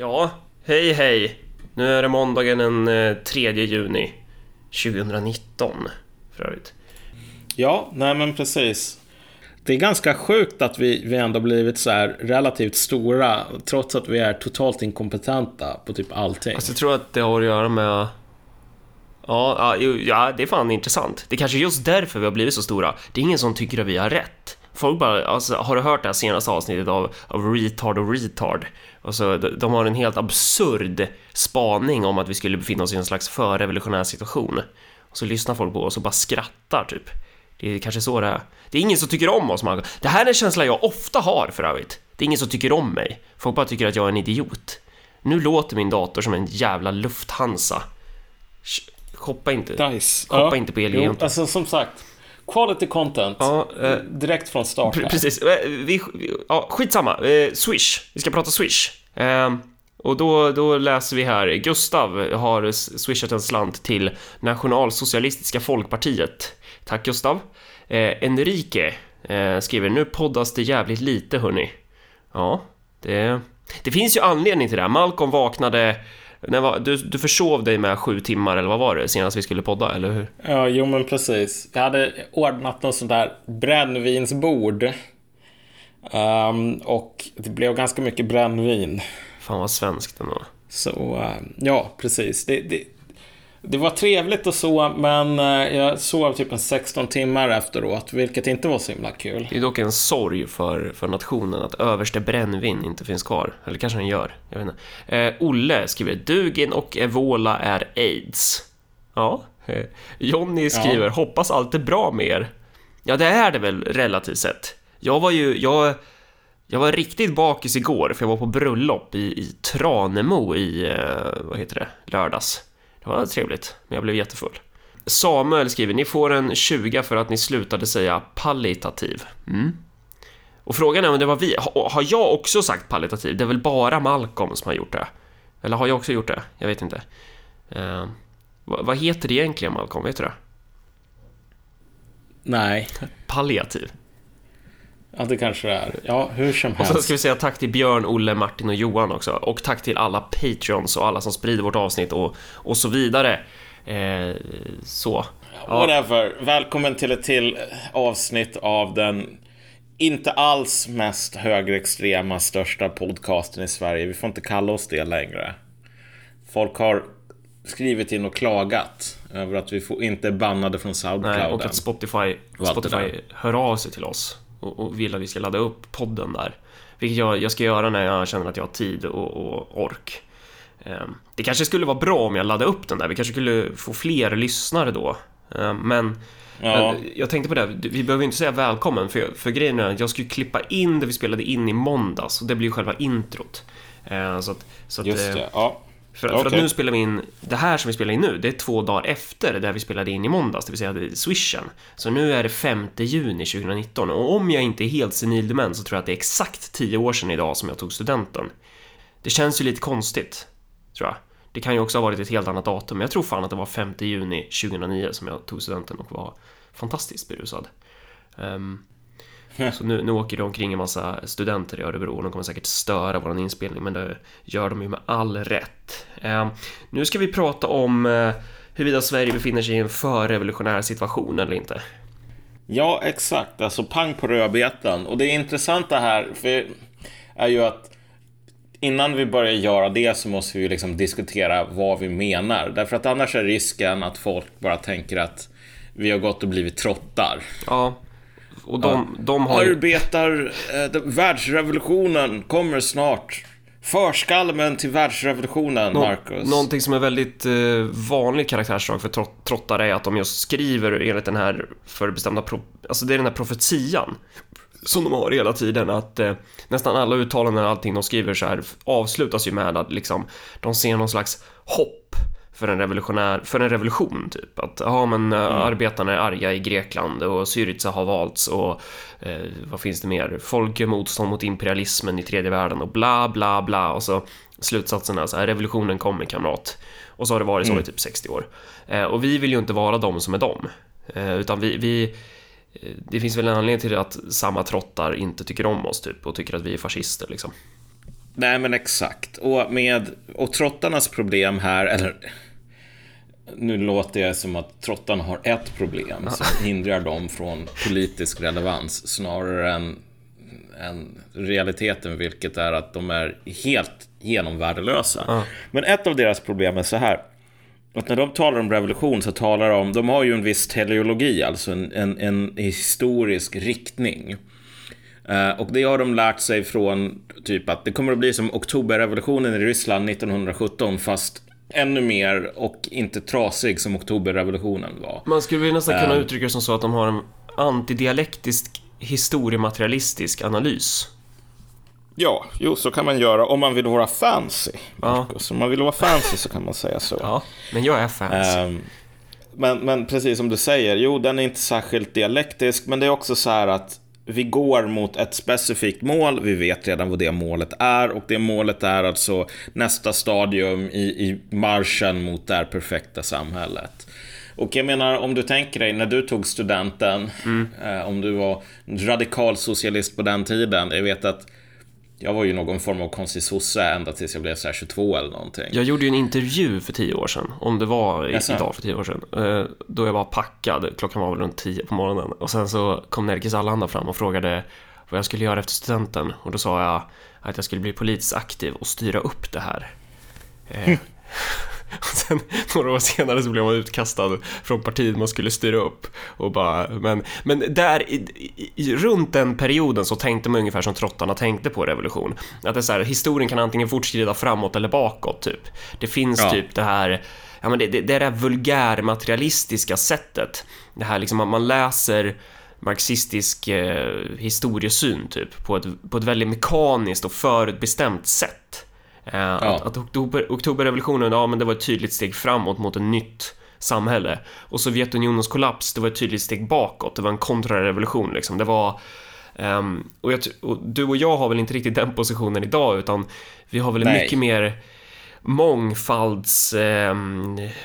Ja, hej hej. Nu är det måndagen den eh, 3 juni 2019 för övrigt. Ja, nej men precis. Det är ganska sjukt att vi, vi ändå blivit så här relativt stora trots att vi är totalt inkompetenta på typ allting. Alltså jag tror att det har att göra med... Ja, ja, ja, det är fan intressant. Det är kanske just därför vi har blivit så stora. Det är ingen som tycker att vi har rätt. Folk bara, alltså, har du hört det här senaste avsnittet av, av Retard och Retard? Alltså, de, de har en helt absurd spaning om att vi skulle befinna oss i en slags förrevolutionär situation. Och så lyssnar folk på oss och bara skrattar typ. Det är kanske så det är. Det är ingen som tycker om oss, Marco. Det här är en känsla jag ofta har för övrigt. Det är ingen som tycker om mig. Folk bara tycker att jag är en idiot. Nu låter min dator som en jävla Lufthansa. Sh- Shoppa inte. Nice. Hoppa Ja. inte på Elgiganten. alltså som sagt. Quality content. Ja, eh, Direkt från start. Här. Precis. Eh, Vi, vi- ja, skitsamma. Eh, Swish. Vi ska prata Swish. Eh, och då, då läser vi här. Gustav har swishat en slant till Nationalsocialistiska Folkpartiet. Tack Gustav. Eh, Enrique eh, skriver nu poddas det jävligt lite hörni. Ja, det, det finns ju anledning till det här. Malcolm vaknade när var, du, du försov dig med sju timmar eller vad var det senast vi skulle podda, eller hur? Ja, jo men precis. Jag hade ordnat något sånt där brännvinsbord. Ehm, och det blev ganska mycket brännvin. Fan vad svenskt ändå. Så eh, ja, precis. Det, det, det var trevligt och så, men eh, jag sov typ en 16 timmar efteråt, vilket inte var så himla kul. Det är dock en sorg för, för nationen att överste brännvin inte finns kvar. Eller kanske den gör, jag vet inte. Eh, Olle skriver Dugin och Evola är aids. Ja. Eh, Jonny skriver hoppas allt är bra med er. Ja, det är det väl relativt sett. Jag var ju, jag, jag var riktigt bakis igår för jag var på bröllop i, i Tranemo i, eh, vad heter det, lördags. Det var trevligt, men jag blev jättefull. Samuel skriver, ni får en 20 för att ni slutade säga palliativ. Mm. Och frågan är om det var vi. Ha, har jag också sagt palliativ? Det är väl bara Malcolm som har gjort det? Eller har jag också gjort det? Jag vet inte. Vad, vad heter det egentligen, Malcolm? Vet du det? Nej, Palliativ. Ja det kanske det är. Ja, hur som Och helst. sen ska vi säga tack till Björn, Olle, Martin och Johan också. Och tack till alla Patreons och alla som sprider vårt avsnitt och, och så vidare. Eh, så. Ja, Whatever. Välkommen till ett till avsnitt av den inte alls mest högerextrema största podcasten i Sverige. Vi får inte kalla oss det längre. Folk har skrivit in och klagat över att vi får, inte är bannade från nej, Soundclouden. och att Spotify, Spotify hör av sig till oss och, och vill att vi ska ladda upp podden där. Vilket jag, jag ska göra när jag känner att jag har tid och, och ork. Eh, det kanske skulle vara bra om jag laddade upp den där. Vi kanske skulle få fler lyssnare då. Eh, men Ja. Jag tänkte på det, vi behöver inte säga välkommen för, för grejen är att jag skulle klippa in det vi spelade in i måndags och det blir ju själva introt. Eh, så att, så att, Just det, ja. För, för att nu spelar vi in, det här som vi spelar in nu, det är två dagar efter det vi spelade in i måndags, det vill säga swishen. Så nu är det 5 juni 2019 och om jag inte är helt senildement så tror jag att det är exakt 10 år sedan idag som jag tog studenten. Det känns ju lite konstigt, tror jag. Det kan ju också ha varit ett helt annat datum, men jag tror fan att det var 5 juni 2009 som jag tog studenten och var fantastiskt berusad. Ehm, så nu, nu åker det omkring en massa studenter i Örebro och de kommer säkert störa vår inspelning, men det gör de ju med all rätt. Ehm, nu ska vi prata om eh, huruvida Sverige befinner sig i en förrevolutionär situation eller inte. Ja, exakt. Alltså pang på rödbetan. Och det intressanta här för, är ju att innan vi börjar göra det så måste vi liksom diskutera vad vi menar. Därför att annars är risken att folk bara tänker att vi har gått och blivit trottar. Ja, och de, de har. Arbetar... Eh, de- världsrevolutionen kommer snart. Förskalmen till världsrevolutionen, Nå- Marcus. Någonting som är väldigt eh, vanligt karaktärsdrag för trott, trottare är att de just skriver enligt den här förbestämda, pro, alltså det är den här profetian som de har hela tiden att eh, nästan alla uttalanden och allting de skriver så här avslutas ju med att liksom de ser någon slags hopp för en revolutionär, för en revolution typ. Att ja men eh, arbetarna är arga i Grekland och Syriza har valts och eh, vad finns det mer? Folk gör motstånd mot imperialismen i tredje världen och bla bla bla och så slutsatsen är så här revolutionen kommer kamrat. Och så har det varit så i typ 60 år. Eh, och vi vill ju inte vara de som är de. Eh, utan vi, vi eh, det finns väl en anledning till att samma trottar inte tycker om oss typ och tycker att vi är fascister liksom. Nej, men exakt. Och, med, och trottarnas problem här, eller nu låter jag som att trottarna har ett problem som hindrar dem från politisk relevans snarare än, än realiteten, vilket är att de är helt genomvärdelösa. Ja. Men ett av deras problem är så här. Att när de talar om revolution så talar de om, de har ju en viss teleologi, alltså en, en, en historisk riktning. Eh, och det har de lärt sig från typ att det kommer att bli som oktoberrevolutionen i Ryssland 1917 fast ännu mer och inte trasig som oktoberrevolutionen var. Man skulle väl nästan kunna Eh. uttrycka det som så att de har en antidialektisk historiematerialistisk analys. Ja, jo, så kan man göra om man vill vara fancy. Ja. Om man vill vara fancy så kan man säga så. Ja, men jag är fans. Ehm, men, men precis som du säger, jo, den är inte särskilt dialektisk, men det är också så här att vi går mot ett specifikt mål, vi vet redan vad det målet är och det målet är alltså nästa stadium i, i marschen mot det här perfekta samhället. Och jag menar, om du tänker dig när du tog studenten, eh, om du var radikal socialist på den tiden, jag vet att jag var ju någon form av konstig sosse ända tills jag blev så här 22 eller någonting. Jag gjorde ju en intervju för tio år sedan, om det var i- idag för tio år sedan, eh, då jag var packad, klockan var väl runt tio på morgonen. Och sen så kom Nerikes Allehanda fram och frågade vad jag skulle göra efter studenten. Och då sa jag att jag skulle bli politiskt aktiv och styra upp det här. Och sen några år senare så blev man utkastad från partiet man skulle styra upp. Och bara, men, men där, i, i, runt den perioden så tänkte man ungefär som trottarna tänkte på revolution. Att det är så här, historien kan antingen fortskrida framåt eller bakåt, typ. Det finns Ja. typ det här, ja men det, det, det är det här vulgärmaterialistiska sättet. Det här liksom att man läser marxistisk eh, historiesyn typ på ett, på ett väldigt mekaniskt och förutbestämt sätt. Eh, att, att oktober, oktoberrevolutionen, ja men det var ett tydligt steg framåt mot ett nytt samhälle. Och Sovjetunionens kollaps, det var ett tydligt steg bakåt. Det var en kontrarevolution liksom. Det var... ehm, och, jag, och du och jag har väl inte riktigt den positionen idag, utan vi har väl en Nej. mycket mer mångfalds... Eh,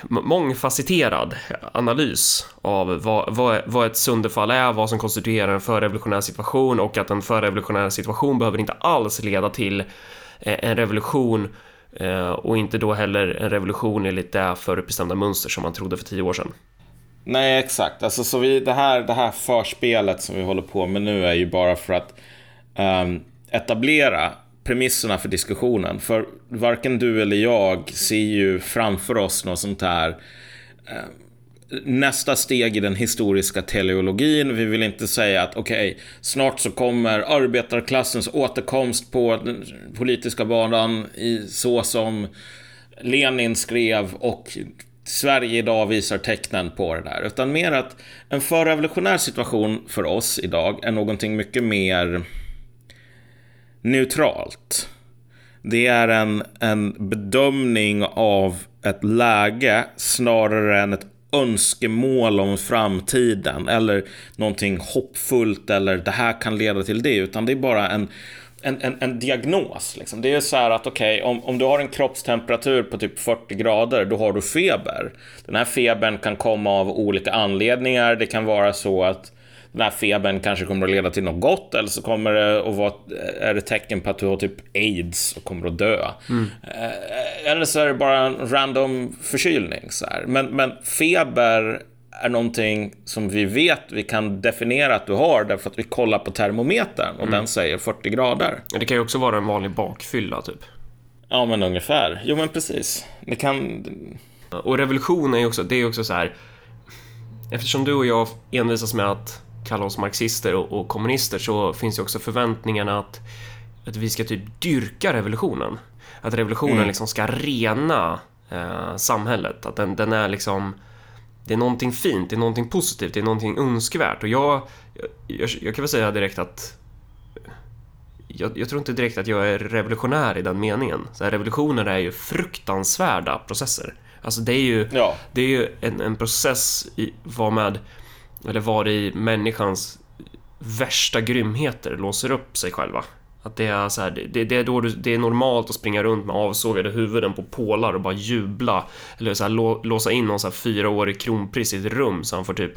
mångfacetterad analys av vad, vad, vad ett sönderfall är, vad som konstituerar en förrevolutionär situation och att en förrevolutionär situation behöver inte alls leda till Eh, en revolution eh, och inte då heller en revolution enligt det förutbestämda mönster som man trodde för tio år sedan. Nej, exakt. Alltså, så vi, det, här, det här förspelet som vi håller på med nu är ju bara för att um, etablera premisserna för diskussionen. För varken du eller jag ser ju framför oss något sånt här um, nästa steg i den historiska teleologin. Vi vill inte säga att okej, snart så kommer arbetarklassens återkomst på den politiska banan i så som Lenin skrev och Sverige idag visar tecknen på det där. Utan mer att en förrevolutionär situation för oss idag är någonting mycket mer neutralt. Det är en, en bedömning av ett läge snarare än ett önskemål om framtiden eller någonting hoppfullt eller det här kan leda till det, utan det är bara en en, en, en diagnos. Liksom. Det är så här att okej, om, om du har en kroppstemperatur på typ 40 grader, då har du feber. Den här febern kan komma av olika anledningar. Det kan vara så att den här febern kanske kommer att leda till något gott eller så kommer det att vara är det tecken på att du har typ aids och kommer att dö. Eh, Eller så är det bara en random förkylning. Så här. Men, men feber är någonting som vi vet, vi kan definiera att du har därför att vi kollar på termometern och den säger 40 grader. Det kan ju också vara en vanlig bakfylla, typ. Ja, men ungefär. Jo, men precis. Det kan... Och revolution är ju också, det är också så här. Eftersom du och jag envisas med att kalla oss marxister och, och kommunister så finns ju också förväntningarna att, att vi ska typ dyrka revolutionen. Att revolutionen liksom ska rena eh, samhället. Att den, den är liksom... Det är någonting fint, det är någonting positivt, det är någonting önskvärt. Och jag, jag, jag kan väl säga direkt att jag, jag tror inte direkt att jag är revolutionär i den meningen. Så här, revolutioner är ju fruktansvärda processer. Alltså det är ju, Ja. det är ju en, en process i, var med, eller var i människans värsta grymheter låser upp sig själva. Att det är så här, det, det, är då du, det är normalt att springa runt med avsågade huvuden på pålar och bara jubla. Eller så här, lå, låsa in någon så här fyraårig kronprins i ett rum så han får typ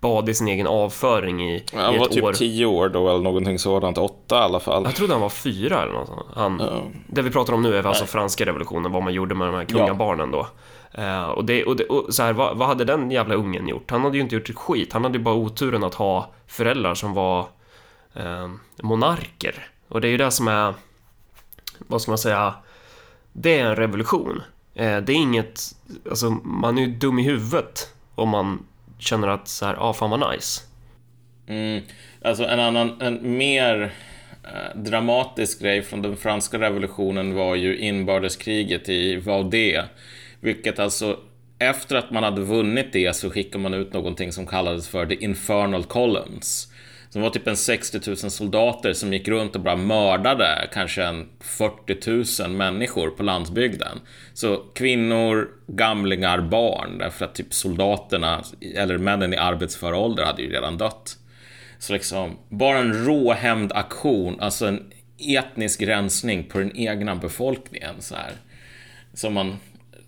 bada i sin egen avföring i, Han i var ett typ år. tio år då eller någonting sådant, åtta i alla fall. Jag trodde han var fyra eller något sånt. Han, Det vi pratar om nu är alltså franska revolutionen, vad man gjorde med de här kungabarnen då. Eh, och det, och det, och så här, vad, vad hade den jävla ungen gjort? Han hade ju inte gjort ett skit. Han hade ju bara oturen att ha föräldrar som var eh, monarker. Och det är ju det som är, vad ska man säga, det är en revolution. Eh, det är inget, alltså man är ju dum i huvudet om man känner att så här, ah fan vad nice. Mm. Alltså en annan, en mer eh, dramatisk grej från den franska revolutionen var ju inbördeskriget i Vaudé. Vilket alltså, efter att man hade vunnit det så skickade man ut någonting som kallades för The Infernal Columns. Som var typ en 60 000 soldater som gick runt och bara mördade kanske en 40 000 människor på landsbygden. Så kvinnor, gamlingar, barn, därför att typ soldaterna, eller männen i arbetsför ålder hade ju redan dött. Så liksom, bara en råhämndaktion. alltså en etnisk rensning på den egna befolkningen så här. Som man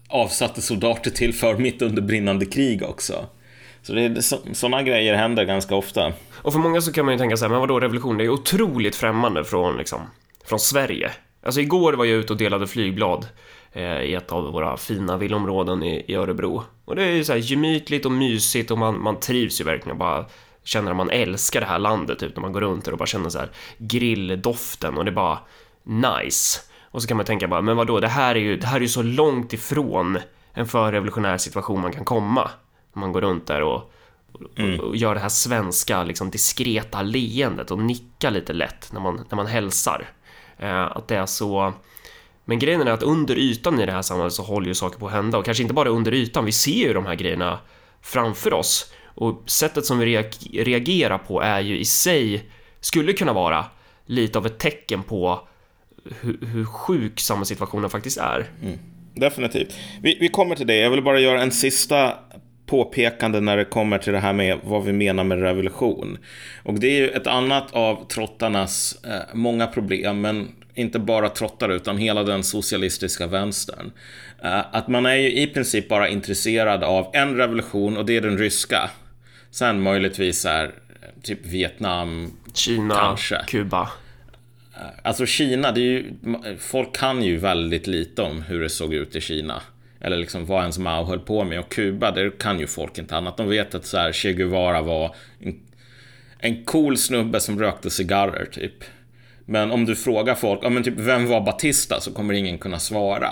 avsatte soldater till för mitt under brinnande krig också. Så det är, så, sådana grejer händer ganska ofta. Och för många så kan man ju tänka så här, men vadå revolution? Det är otroligt främmande från, liksom, från Sverige. Alltså igår var jag ute och delade flygblad eh, i ett av våra fina villområden i, i Örebro. Och det är ju så här gemytligt och mysigt och man, man trivs ju verkligen och bara känner att man älskar det här landet typ när man går runt där och bara känner så här grilldoften och det är bara nice. Och så kan man tänka bara, men vadå, det här är ju, det här är ju så långt ifrån en förrevolutionär situation man kan komma. Man går runt där och, och, och gör det här svenska, liksom diskreta leendet och nickar lite lätt när man, när man hälsar. Eh, att det är så... Men grejen är att under ytan i det här samhället så håller ju saker på att hända och kanske inte bara under ytan, vi ser ju de här grejerna framför oss och sättet som vi reag- reagerar på är ju i sig, skulle kunna vara lite av ett tecken på hur, hur sjuk samhällssituationen faktiskt är. Definitivt. Vi, vi kommer till det. Jag vill bara göra en sista påpekande när det kommer till det här med vad vi menar med revolution. Och det är ju ett annat av trottarnas eh, många problem, men inte bara trottar utan hela den socialistiska vänstern. Eh, att man är ju i princip bara intresserad av en revolution och det är den ryska. Sen möjligtvis är eh, typ Vietnam, Kina, Kanske. Kuba. Alltså Kina, det är ju, folk kan ju väldigt lite om hur det såg ut i Kina. Eller liksom vad ens Mao höll på med. Och Kuba, det kan ju folk inte annat. De vet att så här, Che Guevara var en, en cool snubbe som rökte cigarrer typ. Men om du frågar folk, ja men typ vem var Batista? Så kommer ingen kunna svara.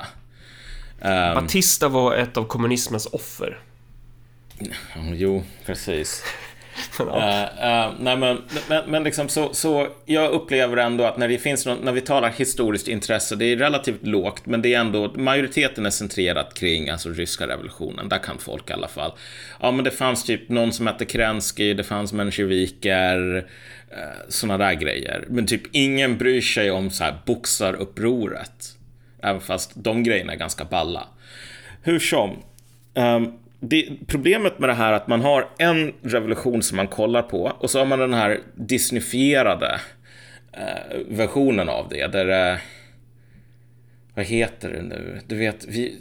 Ehm, Batista var ett av kommunismens offer. jo, precis. Men, ja. Eh, eh, nej men, men, men liksom så, så jag upplever ändå att när det finns någon, när vi talar historiskt intresse, det är relativt lågt, men det är ändå, majoriteten är centrerat kring alltså ryska revolutionen, där kan folk i alla fall. Ja men det fanns typ någon som hette Kerensky, det fanns mensjeviker, eh, sådana där grejer. Men typ ingen bryr sig om så här boxarupproret. Även fast de grejerna är ganska balla. Hur som. Um, det, problemet med det här är att man har en revolution som man kollar på och så har man den här disneyfierade eh, versionen av det. Där det... Vad heter det nu? Du vet, vi...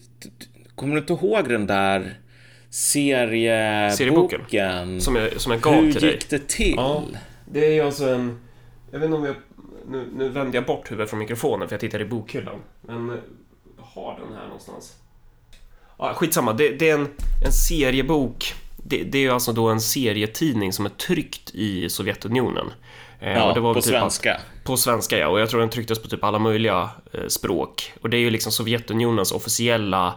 Kommer du inte ihåg den där serieboken? Serieboken? Som jag, som jag gav Hur till dig. gick det till? Ja, det är alltså en... Jag vet inte om jag... Nu, nu vänder jag bort huvudet från mikrofonen för jag tittar i bokhyllan. Men eh, jag har den här någonstans. Ja, skitsamma, det, det är en, en seriebok. Det, det är alltså då en serietidning som är tryckt i Sovjetunionen. Eh, Ja, och det var på typ att- svenska. på svenska ja, och jag tror den trycktes på typ alla möjliga eh, språk. Och det är ju liksom Sovjetunionens officiella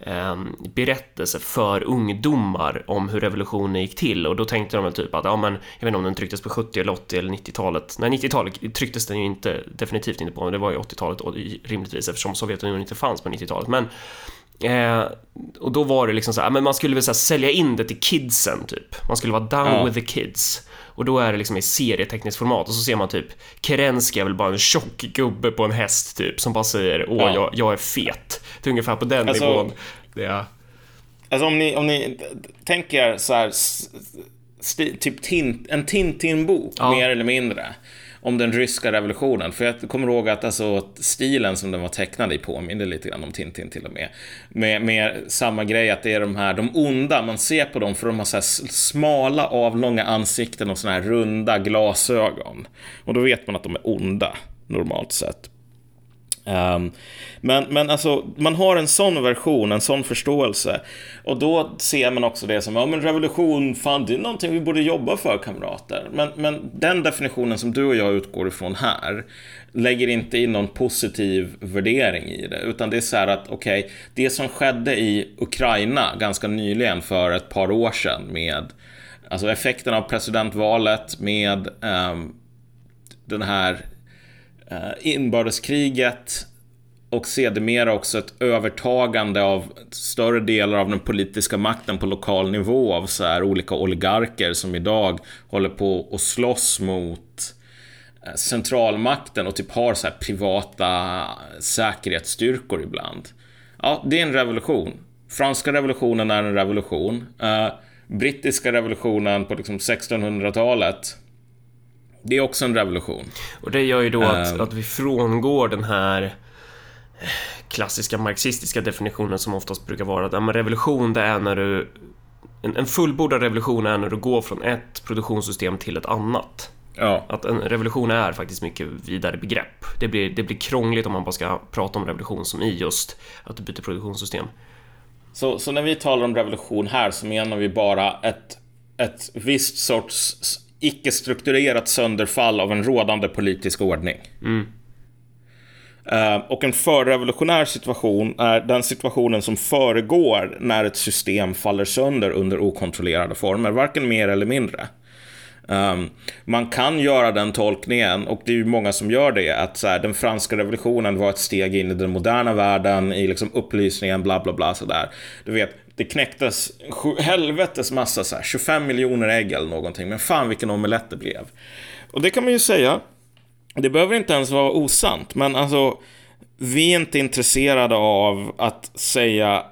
eh, berättelse för ungdomar om hur revolutionen gick till. Och då tänkte de väl typ att, ja men, jag vet inte om den trycktes på 70 eller 80 eller 90-talet. Nej, 90-talet trycktes den ju inte, definitivt inte på, det var ju 80-talet och rimligtvis eftersom Sovjetunionen inte fanns på 90-talet. Men Eh, och då var det liksom så här, men man skulle väl så här, sälja in det till kidsen typ. Man skulle vara down Ja. with the kids. Och då är det liksom i serietekniskt format och så ser man typ Kerensky är väl bara en tjock gubbe på en häst typ som bara säger åh Ja. jag, jag är fet. Det är ungefär på den Alltså- nivån. Det är, Alltså om ni, om ni tänker så här, sti, typ tin, en Tintin-bok, Ja. mer eller mindre om den ryska revolutionen. För jag kommer ihåg att alltså, stilen som den var tecknad i påminner lite grann om Tintin till och med. Med, med samma grej att det är de här, de onda, man ser på dem för de har så här smala avlånga ansikten och såna här runda glasögon. Och då vet man att de är onda, normalt sett. Um, men, men alltså, man har en sån version, en sån förståelse. Och då ser man också det som, ja men revolution, fan det är någonting vi borde jobba för kamrater. Men, men den definitionen som du och jag utgår ifrån här, lägger inte in någon positiv värdering i det. Utan det är så här att, okej, okay, det som skedde i Ukraina ganska nyligen för ett par år sedan med, alltså effekten av presidentvalet med um, den här Eh, inbördeskriget och sedermera också ett övertagande av större delar av den politiska makten på lokal nivå av så här olika oligarker som idag håller på att slåss mot eh, centralmakten och typ har så här privata säkerhetsstyrkor ibland. Ja, det är en revolution. Franska revolutionen är en revolution. Uh, brittiska revolutionen på liksom 1600-talet det är också en revolution. Och det gör ju då att, uh, att vi frångår den här klassiska marxistiska definitionen som oftast brukar vara att ja, revolution det är när du en, en fullbordad revolution är när du går från ett produktionssystem till ett annat. Ja. Att en revolution är faktiskt mycket vidare begrepp. Det blir, det blir krångligt om man bara ska prata om revolution som i just att du byter produktionssystem. Så, så när vi talar om revolution här så menar vi bara ett, ett visst sorts icke-strukturerat sönderfall av en rådande politisk ordning. Mm. Uh, och en förrevolutionär situation är den situationen som föregår när ett system faller sönder under okontrollerade former, varken mer eller mindre. Um, man kan göra den tolkningen, och det är ju många som gör det, att så här, den franska revolutionen var ett steg in i den moderna världen, i liksom upplysningen, bla bla bla sådär. Du vet, det knäcktes helvetes massa så här, 25 miljoner ägg eller någonting, men fan vilken omelett det blev. Och det kan man ju säga, det behöver inte ens vara osant, men alltså, vi är inte intresserade av att säga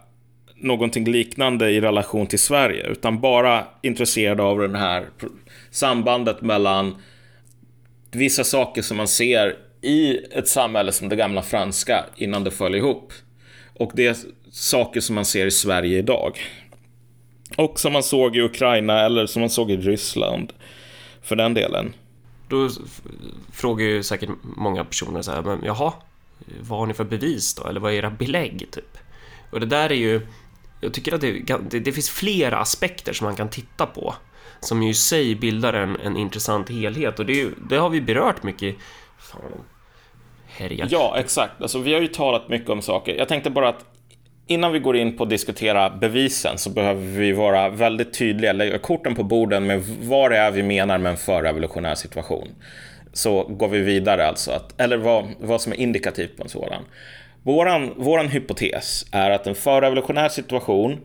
någonting liknande i relation till Sverige, utan bara intresserade av den här sambandet mellan vissa saker som man ser i ett samhälle som det gamla franska innan det föll ihop. Och det saker som man ser i Sverige idag. Och som man såg i Ukraina eller som man såg i Ryssland. För den delen. Då frågar ju säkert många personer så här, men jaha, vad har ni för bevis då? Eller vad är era belägg typ? Och det där är ju, jag tycker att det, det, det finns flera aspekter som man kan titta på som ju i sig bildar en, en intressant helhet och det, det har vi berört mycket. Fan. Ja, exakt. Alltså, vi har ju talat mycket om saker. Jag tänkte bara att innan vi går in på att diskutera bevisen så behöver vi vara väldigt tydliga, lägga korten på borden med vad det är vi menar med en förrevolutionär situation. Så går vi vidare alltså, att, eller vad, vad som är indikativt på en sådan. Våran, våran hypotes är att en förrevolutionär situation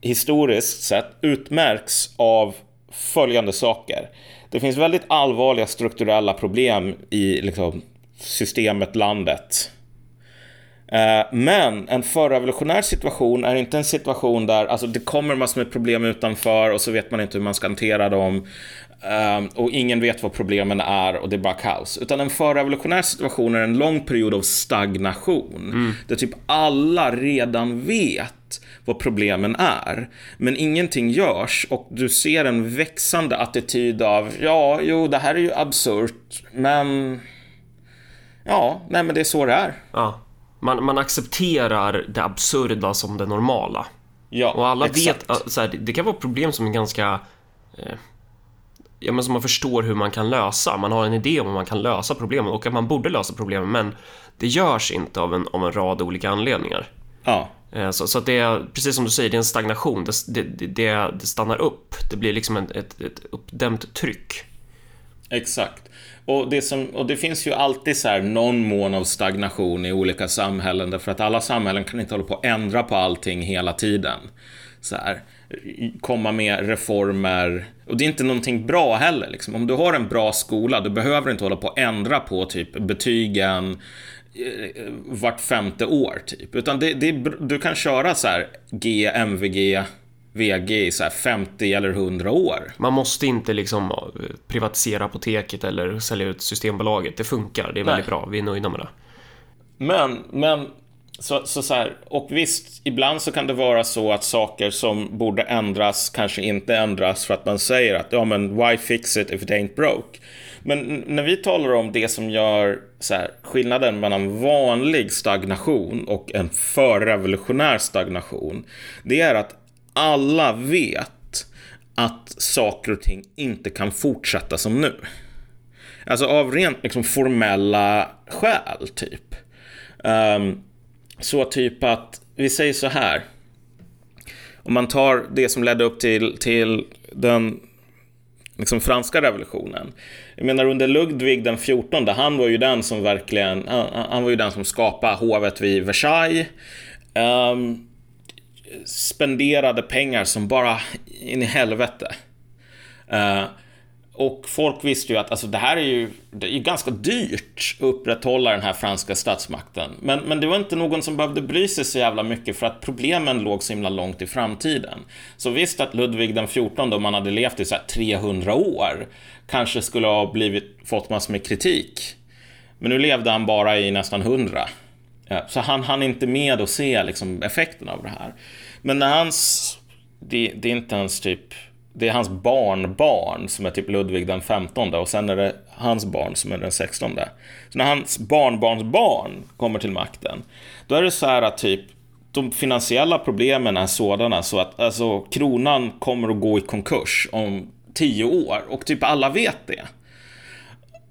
historiskt sett utmärks av följande saker. Det finns väldigt allvarliga strukturella problem i liksom, systemet, landet. Eh, men en förrevolutionär situation är inte en situation där alltså, det kommer massor med problem utanför och så vet man inte hur man ska hantera dem. Eh, och ingen vet vad problemen är och det är bara kaos. Utan en förrevolutionär situation är en lång period av stagnation. Mm. Där typ alla redan vet vad problemen är. Men ingenting görs och du ser en växande attityd av ja, jo, det här är ju absurt, men ja, nej men det är så det är. Ja. Man, man accepterar det absurda som det normala. Ja, Och alla exakt. vet, så här, det kan vara problem som är ganska eh, ja, men som man förstår hur man kan lösa. Man har en idé om hur man kan lösa problemen och att man borde lösa problemen, men det görs inte av en, av en rad olika anledningar. Ja. Eh, så, så att det är, precis som du säger, det är en stagnation. Det, det, det, det stannar upp. Det blir liksom ett, ett, ett uppdämt tryck. Exakt. Och det, som, och det finns ju alltid så här någon mån av stagnation i olika samhällen därför att alla samhällen kan inte hålla på att ändra på allting hela tiden. Så här, komma med reformer. Och det är inte någonting bra heller. Liksom. Om du har en bra skola, du behöver inte hålla på att ändra på typ betygen eh, vart femte år typ. Utan det, det, du kan köra så här G, MVG, VG i så 50 eller 100 år. Man måste inte liksom eh, privatisera apoteket eller sälja ut Systembolaget. Det funkar, det är väldigt bra. Vi är nöjda med det. Men, men så, så, så här, och visst, ibland så kan det vara så att saker som borde ändras kanske inte ändras för att man säger att ja, men why fix it if it ain't broke? Men när vi talar om det som gör så här, skillnaden mellan vanlig stagnation och en förrevolutionär stagnation, det är att alla vet att saker och ting inte kan fortsätta som nu. Alltså av rent liksom, formella skäl, typ. Um, så typ att, vi säger så här. Om man tar det som ledde upp till, till den liksom franska revolutionen. Jag menar under Ludvig den 14, han var ju den som verkligen, han, han var ju den som skapade hovet vid Versailles. Um, spenderade pengar som bara in i helvete. Uh, och folk visste ju att alltså, det här är ju, det är ju ganska dyrt att upprätthålla den här franska statsmakten. Men, men det var inte någon som behövde bry sig så jävla mycket för att problemen låg så himla långt i framtiden. Så visst att Ludvig den 14, om han hade levt i så 300 år, kanske skulle ha blivit, fått massor med kritik. Men nu levde han bara i nästan 100. Eh, så han hann inte med att se liksom, effekten av det här. Men när hans, det, det är inte ens typ det är hans barnbarn som är typ Ludvig den 15 och sen är det hans barn som är den 16. Så när hans barnbarnsbarn kommer till makten, då är det så här att typ de finansiella problemen är sådana så att alltså, kronan kommer att gå i konkurs om tio år och typ alla vet det.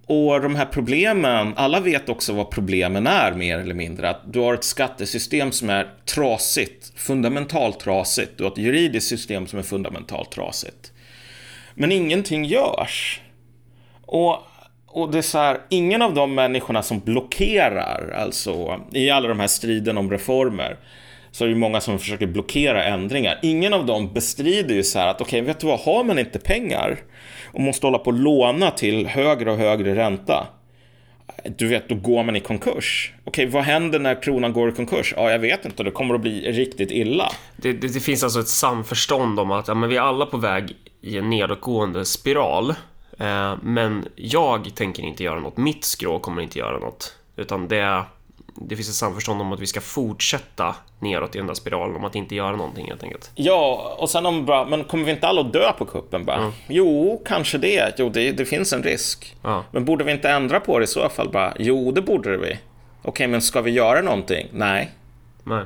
Och de här problemen, alla vet också vad problemen är mer eller mindre. Att du har ett skattesystem som är trasigt, fundamentalt trasigt. Du har ett juridiskt system som är fundamentalt trasigt. Men ingenting görs. Och, och det är så här, ingen av de människorna som blockerar, alltså i alla de här striden om reformer, så är det många som försöker blockera ändringar. Ingen av dem bestrider ju så här att okej, okay, vet du vad, har man inte pengar och måste hålla på och låna till högre och högre ränta, du vet, då går man i konkurs. Okej, vad händer när kronan går i konkurs? Ja, jag vet inte, det kommer att bli riktigt illa. Det, det, det finns alltså ett samförstånd om att ja, men vi är alla på väg i en nedåtgående spiral. Eh, men jag tänker inte göra något, mitt skrå kommer inte göra något. Utan det, det finns ett samförstånd om att vi ska fortsätta neråt i den där spiralen, om att inte göra någonting helt enkelt. Ja, och sen om bara, men kommer vi inte alla att dö på kuppen bara? Mm. Jo, kanske det. Jo, det, det finns en risk. Ja. Men borde vi inte ändra på det i så fall bara? Jo, det borde vi. Okej, men ska vi göra någonting? Nej. Nej.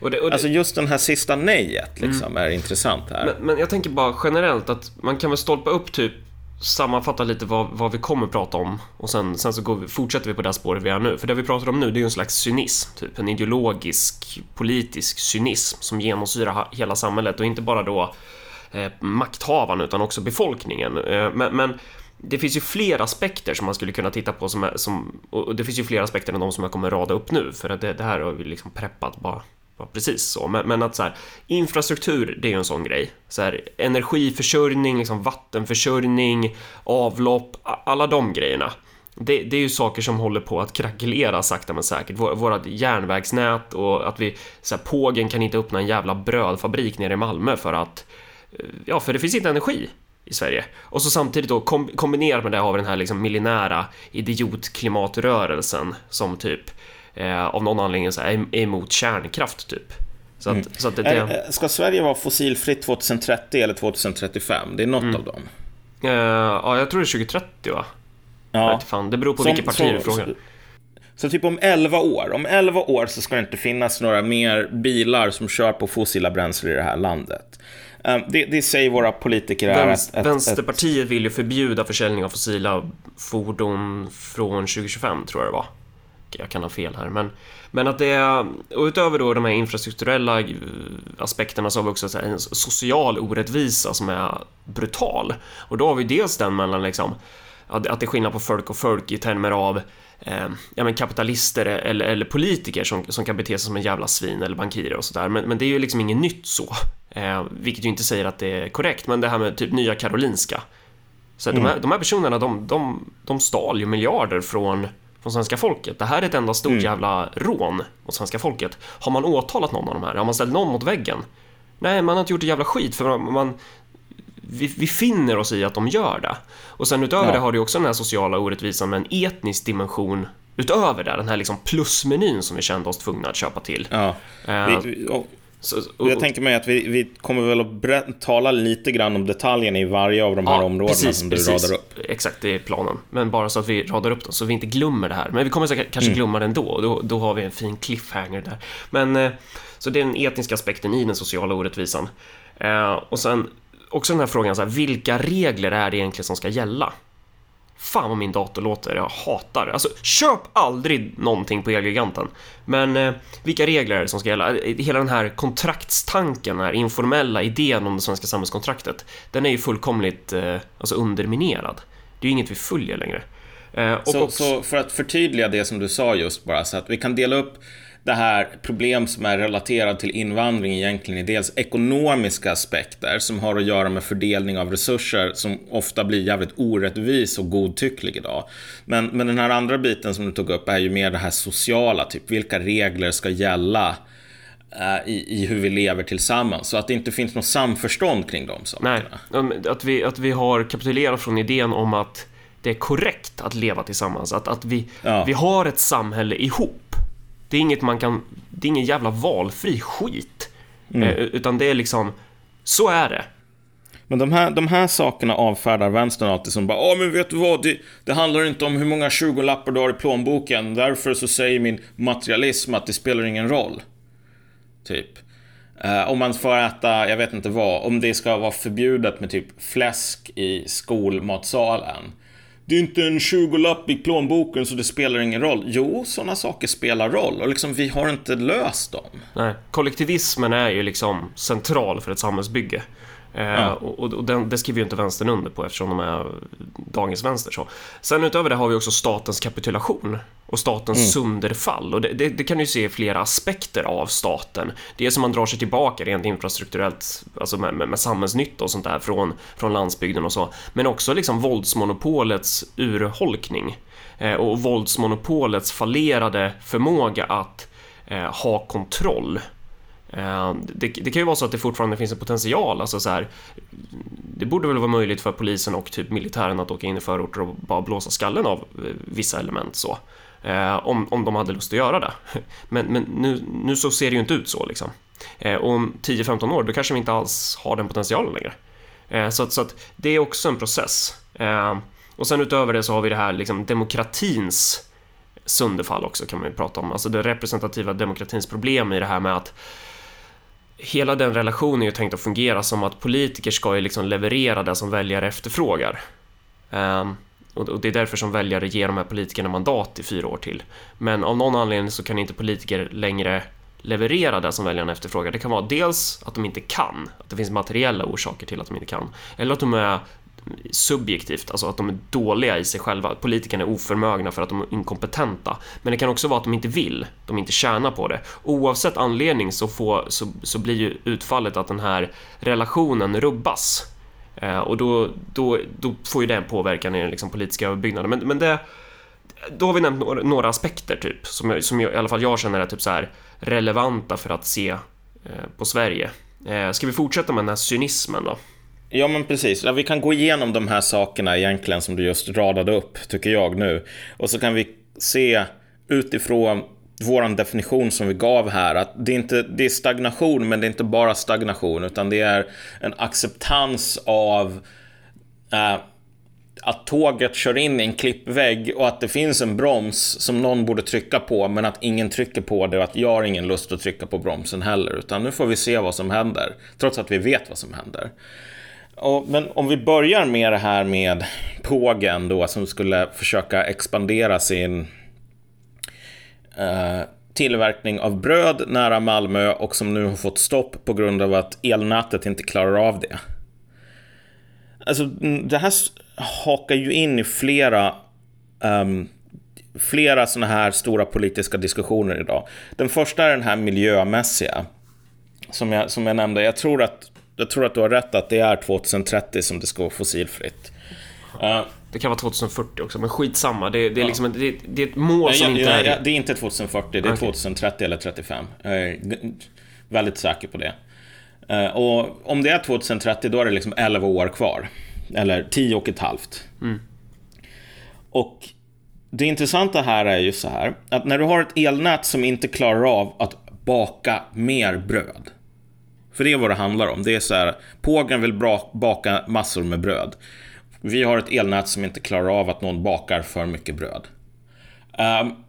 Och det, och det... Alltså just den här sista nejet liksom mm. är intressant här. Men, men jag tänker bara generellt att man kan väl stolpa upp typ sammanfatta lite vad, vad vi kommer prata om. Och sen, sen så går vi, fortsätter vi på det spåret vi är nu. För det vi pratar om nu det är ju en slags cynism, typ. En ideologisk politisk cynism som genomsyrar hela samhället. Och inte bara då eh, makthavarna utan också befolkningen. Eh, men, men, det finns ju fler aspekter som man skulle kunna titta på som, är, som och det finns ju fler aspekter än de som jag kommer rada upp nu. För att det, det här har vi liksom preppat bara precis så. Men, men, att så här, infrastruktur, det är ju en sån grej. Så här, energiförsörjning, liksom vattenförsörjning, avlopp, alla de grejerna. Det, det, är ju saker som håller på att krackelera sakta men säkert. Vårat järnvägsnät och att vi, så här, Pågen kan inte öppna en jävla brödfabrik nere i Malmö för att, eh, ja, för det finns inte energi i Sverige. Och så samtidigt då kombinerat med det har vi den här liksom miljonära idiotklimatrörelsen som typ eh, av någon anledning så är, är emot kärnkraft typ. Så att, mm. så att det, det... Ska Sverige vara fossilfritt 2030 eller 2035? Det är något mm. av dem. Uh, ja, jag tror det är 2030 va? Ja. Fan, det beror på som, vilket parti du frågar. Så, så typ om 11 år, om 11 år så ska det inte finnas några mer bilar som kör på fossila bränslen i det här landet. Um, det, det, säger våra politiker Vänst, är att, Vänsterpartiet ett, vill ju förbjuda försäljning av fossila fordon från 2025, tror jag det var jag kan ha fel här, men, men att det är, och utöver då de här infrastrukturella eh, aspekterna så har vi också en social orättvisa som är brutal. Och då har vi dels den mellan liksom, att det är skillnad på folk och folk i termer av eh, ja, men kapitalister eller, eller politiker som, som kan bete sig som en jävla svin eller bankirer och sådär. Men, men det är ju liksom inget nytt så. Eh, vilket ju inte säger att det är korrekt, men det här med typ Nya Karolinska. Så mm. de, här, de här personerna, de, de, de stal ju miljarder från från svenska folket. Det här är ett enda stort mm. jävla rån mot svenska folket. Har man åtalat någon av de här? Har man ställt någon mot väggen? Nej, man har inte gjort ett jävla skit för man, man vi, vi finner oss i att de gör det. Och sen utöver Ja. det har du också den här sociala orättvisan med en etnisk dimension utöver det, den här liksom plusmenyn som vi kände oss tvungna att köpa till. Ja. Eh, Vi, så, och jag tänker mig att vi, vi kommer väl att tala lite grann om detaljerna i varje av de här områdena som du radar upp. Exakt, det är planen. Men bara så att vi radar upp dem så vi inte glömmer det här. Men vi kommer säkert kanske Mm. glömma det ändå. och Då, då har vi en fin cliffhanger där. Men eh, så det är den etniska aspekten i den sociala orättvisan. Eh, och sen också den här frågan så här, vilka regler är det egentligen som ska gälla? Fan vad min dator låter, jag hatar det. Alltså, köp aldrig någonting på Elgiganten. Men eh, vilka regler är det som ska gälla? Eh, Hela den här kontraktstanken, den här informella idén om det svenska samhällskontraktet, den är ju fullkomligt eh, alltså underminerad. Det är ju inget vi följer längre. Eh, Så, också, så för att förtydliga det som du sa just bara, så att vi kan dela upp det här problem som är relaterat till invandring egentligen i dels ekonomiska aspekter som har att göra med fördelning av resurser som ofta blir jävligt orättvis och godtycklig idag. Men, men den här andra biten som du tog upp är ju mer det här sociala, typ vilka regler ska gälla eh, i, i hur vi lever tillsammans. Så att det inte finns något samförstånd kring de sakerna. nej, att vi, att vi har kapitulerat från idén om att det är korrekt att leva tillsammans. Att, att vi, Ja. vi har ett samhälle ihop. Det är inget man kan, det är ingen jävla valfri skit. Mm. Eh, utan det är liksom, så är det. Men de här, de här sakerna avfärdar vänstern alltid som bara Ja men vet du vad, det, det handlar inte om hur många 20-lappar du har i plånboken Därför så säger min materialism att det spelar ingen roll Typ Eh, Om man får äta, jag vet inte vad, om det ska vara förbjudet med typ fläsk i skolmatsalen det är inte en 20-lapp i plånboken så det spelar ingen roll. Jo, sådana saker spelar roll och liksom vi har inte löst dem. Nej, kollektivismen är ju liksom central för ett samhällsbygge. Eh, Och, och- och den, det skriver ju inte vänstern under på eftersom de är dagens vänster. Så. Sen utöver det har vi också statens kapitulation och statens sönderfall. Och det, det, det kan du ju se i flera aspekter av staten. Det är som man drar sig tillbaka rent infrastrukturellt, alltså med, med, med samhällsnytta och sånt där från, från landsbygden och så. Men också liksom våldsmonopolets urholkning eh, och våldsmonopolets fallerade förmåga att eh, ha kontroll. Ehm, det, det kan ju vara så att det fortfarande finns en potential, alltså så här, det borde väl vara möjligt för polisen och typ militären att åka in i förorter och bara blåsa skallen av eh, vissa element så. Ehm, om, om de hade lust att göra det. Men, men nu, nu så ser det ju inte ut så liksom. Och om 10-15 år, då kanske vi inte alls har den potentialen längre. Så, att, så att det är också en process. Och sen utöver det så har vi det här liksom demokratins sönderfall också kan man ju prata om. Alltså det representativa demokratins problem i det här med att hela den relationen är ju tänkt att fungera som att politiker ska ju liksom leverera det som väljare efterfrågar. Um, och det är därför som väljare ger de här politikerna mandat i fyra år till. Men av någon anledning så kan inte politiker längre leverera det som väljarna efterfrågar. Det kan vara dels att de inte kan, att det finns materiella orsaker till att de inte kan, eller att de är subjektivt, alltså att de är dåliga i sig själva. Politikerna är oförmögna för att de är inkompetenta. Men det kan också vara att de inte vill, de inte tjänar på det. Oavsett anledning så, får, så, så blir ju utfallet att den här relationen rubbas. Eh, och då, då, då får ju det en påverkan i den liksom politiska överbyggnaden. Men, men det, då har vi nämnt några, några aspekter typ, som, jag, som jag, i alla fall jag känner är typ så här relevanta för att se eh, på Sverige. Eh, ska vi fortsätta med den här cynismen då? Ja, men precis. Ja, vi kan gå igenom de här sakerna egentligen som du just radade upp, tycker jag nu. Och så kan vi se utifrån vår definition som vi gav här, att det är, inte, det är stagnation, men det är inte bara stagnation, utan det är en acceptans av eh, att tåget kör in i en klippvägg och att det finns en broms som någon borde trycka på, men att ingen trycker på det och att jag har ingen lust att trycka på bromsen heller, utan nu får vi se vad som händer, trots att vi vet vad som händer. Och, men om vi börjar med det här med Pågen då som skulle försöka expandera sin eh, tillverkning av bröd nära Malmö och som nu har fått stopp på grund av att elnätet inte klarar av det. Alltså det här hakar ju in i flera um, flera sådana här stora politiska diskussioner idag. Den första är den här miljömässiga. Som jag, som jag nämnde, jag tror, att, jag tror att du har rätt att det är 2030 som det ska vara fossilfritt. Eh, Det kan vara 2040 också, men skitsamma. Det, det, är, liksom, ett- det, det är ett mål nej, som jag, inte jag, är... jag, det är inte 2040, det är Okej. 2030 eller 35. Jag är väldigt säker på det. Eh, och om det är 2030 då är det liksom 11 år kvar. Eller 10 och ett halvt. Mm. Och det intressanta här är ju så här att när du har ett elnät som inte klarar av att baka mer bröd. För det är vad det handlar om. Det är så här, pågen vill bra, baka massor med bröd. Vi har ett elnät som inte klarar av att någon bakar för mycket bröd. Um,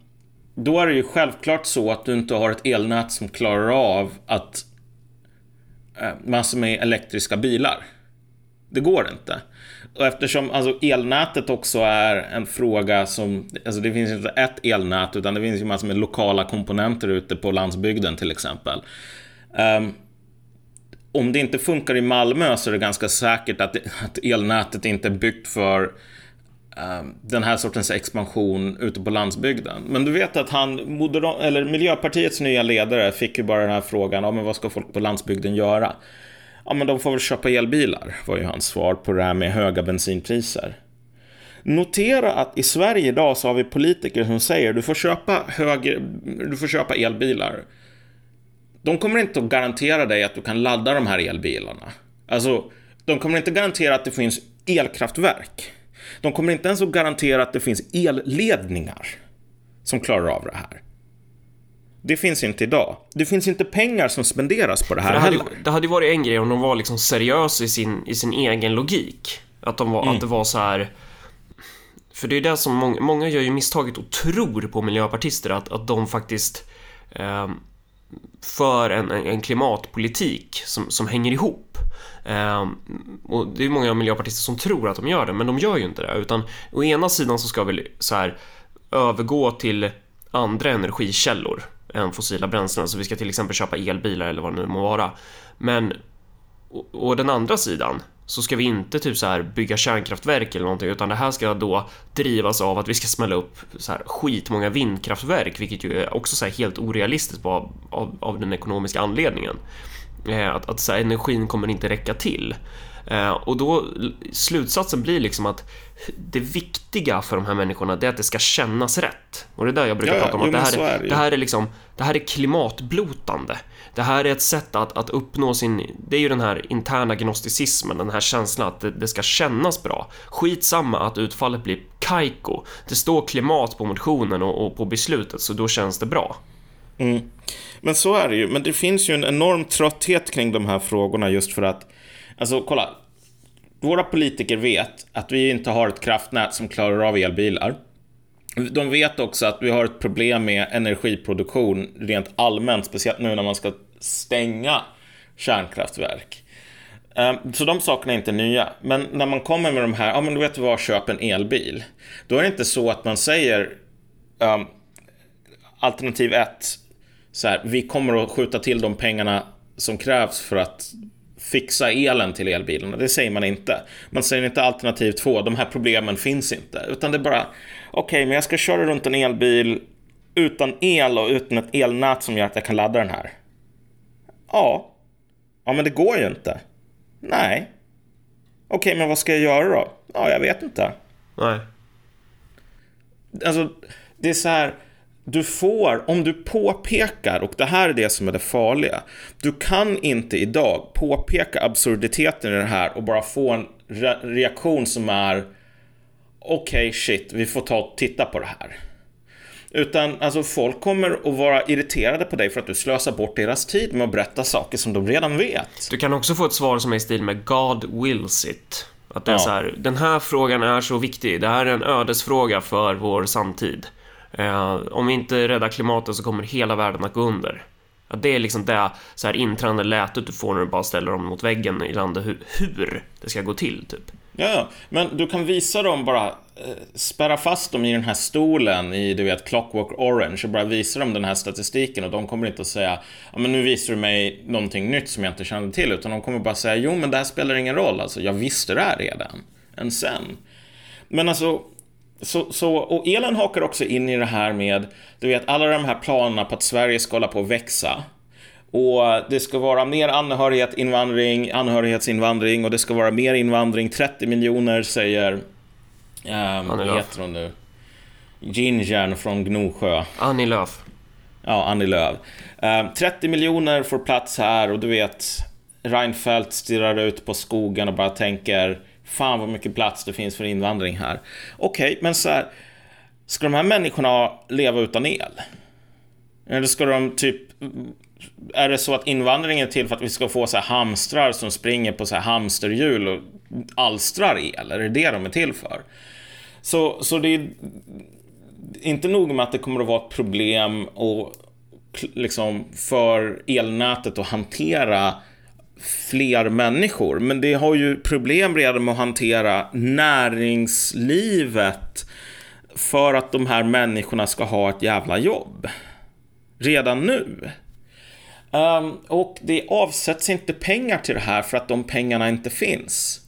då är det ju självklart så att du inte har ett elnät som klarar av att uh, massor med elektriska bilar. Det går inte. Och eftersom alltså, elnätet också är en fråga som, alltså det finns inte ett elnät utan det finns ju massor med lokala komponenter ute på landsbygden till exempel. Um, om det inte funkar i Malmö så är det ganska säkert att, att elnätet inte är byggt för ehm, den här sortens expansion ute på landsbygden. Men du vet att han, Moderat, eller Miljöpartiets nya ledare fick ju bara den här frågan, ja men vad ska folk på landsbygden göra? Ja men de får väl köpa elbilar, var ju hans svar på det här med höga bensinpriser. Notera att i Sverige idag så har vi politiker som säger du får köpa, högre, du får köpa elbilar. De kommer inte att garantera dig att du kan ladda de här elbilarna. Alltså, de kommer inte garantera att det finns elkraftverk. De kommer inte ens att garantera att det finns elledningar som klarar av det här. Det finns inte idag. Det finns inte pengar som spenderas på det här det hade, heller. det hade ju varit en grej om de var liksom seriösa i sin, i sin egen logik. Att, de var, Mm. att det var så här... För det är det som många, många gör ju misstaget och tror på miljöpartister att, att de faktiskt eh, för en, en klimatpolitik som, som hänger ihop. Eh, och det är många miljöpartister som tror att de gör det, men de gör ju inte det. Utan å ena sidan så ska vi så här övergå till andra energikällor än fossila bränslen. Så vi ska till exempel köpa elbilar eller vad det nu må vara. Men å, å den andra sidan så ska vi inte typ så här bygga kärnkraftverk eller någonting utan det här ska då drivas av att vi ska smälla upp så här skitmånga vindkraftverk vilket ju är också så helt orealistiskt på, av, av, av den ekonomiska anledningen. Eh, att att så här, energin kommer inte räcka till. Eh, och då slutsatsen blir liksom att det viktiga för de här människorna det är att det ska kännas rätt. Och det är där jag brukar Ja, ja, prata om jo, att det här, är det här är liksom det här är klimatblotande. Det här är ett sätt att, att uppnå sin... Det är ju den här interna gnosticismen, den här känslan att det, det ska kännas bra. Skitsamma att utfallet blir kajko. Det står klimat på motionen och, och på beslutet, så då känns det bra. Mm. Men så är det ju. Men det finns ju en enorm trötthet kring de här frågorna just för att, alltså kolla. Våra politiker vet att vi inte har ett kraftnät som klarar av elbilar. De vet också att vi har ett problem med energiproduktion rent allmänt, speciellt nu när man ska stänga kärnkraftverk. Ehm, så de sakerna är inte nya. Men när man kommer med de här, ja men du vet vad, köp en elbil. Då är det inte så att man säger um, alternativ ett, så här, vi kommer att skjuta till de pengarna som krävs för att fixa elen till elbilarna. Det säger man inte. Man säger inte alternativ två, de här problemen finns inte. Utan det är bara, okej, men jag ska köra runt en elbil utan el och utan ett elnät som gör att jag kan ladda den här. Ja. Ja, men det går ju inte. Nej. Okej, men vad ska jag göra då? Ja, jag vet inte. Nej. Alltså, det är så här. Du får, om du påpekar, och det här är det som är det farliga. Du kan inte idag påpeka absurditeten i det här och bara få en re- reaktion som är okej, shit, vi får ta och titta på det här. Utan alltså folk kommer att vara irriterade på dig för att du slösar bort deras tid med att berätta saker som de redan vet. Du kan också få ett svar som är i stil med God wills it. Att det är Ja. så här, den här frågan är så viktig. Det här är en ödesfråga för vår samtid. Eh, om vi inte räddar klimatet så kommer hela världen att gå under. Att det är liksom det så här intränade lätet du får när du bara ställer dem mot väggen i landet hur, hur det ska gå till, typ. Ja, ja, men du kan visa dem bara, eh, spärra fast dem i den här stolen i, du vet, Clockwork Orange och bara visa dem den här statistiken och de kommer inte att säga, ja men nu visar du mig någonting nytt som jag inte kände till, utan de kommer bara säga, jo men det här spelar ingen roll, alltså jag visste det här redan, än sen. Men alltså, så, så, och elen hakar också in i det här med, du vet, alla de här planerna på att Sverige ska hålla på att växa. Och det ska vara mer anhörighet, invandring, anhörighetsinvandring och det ska vara mer invandring. 30 miljoner säger... Um, vad Lööf. heter hon nu? Gingern från Gnosjö. Annie Lööf. Ja, Annie Lööf. Ehm, 30 miljoner får plats här och du vet... Reinfeldt stirrar ut på skogen och bara tänker Fan vad mycket plats det finns för invandring här. Okej, okay, men så här, Ska de här människorna leva utan el? Eller ska de typ... Är det så att invandringen är till för att vi ska få så här hamstrar som springer på så här hamsterhjul och alstrar el? Är det det de är till för? Så, så det är inte nog med att det kommer att vara ett problem och liksom för elnätet att hantera fler människor. Men det har ju problem redan med att hantera näringslivet för att de här människorna ska ha ett jävla jobb. Redan nu. Um, och det avsätts inte pengar till det här för att de pengarna inte finns.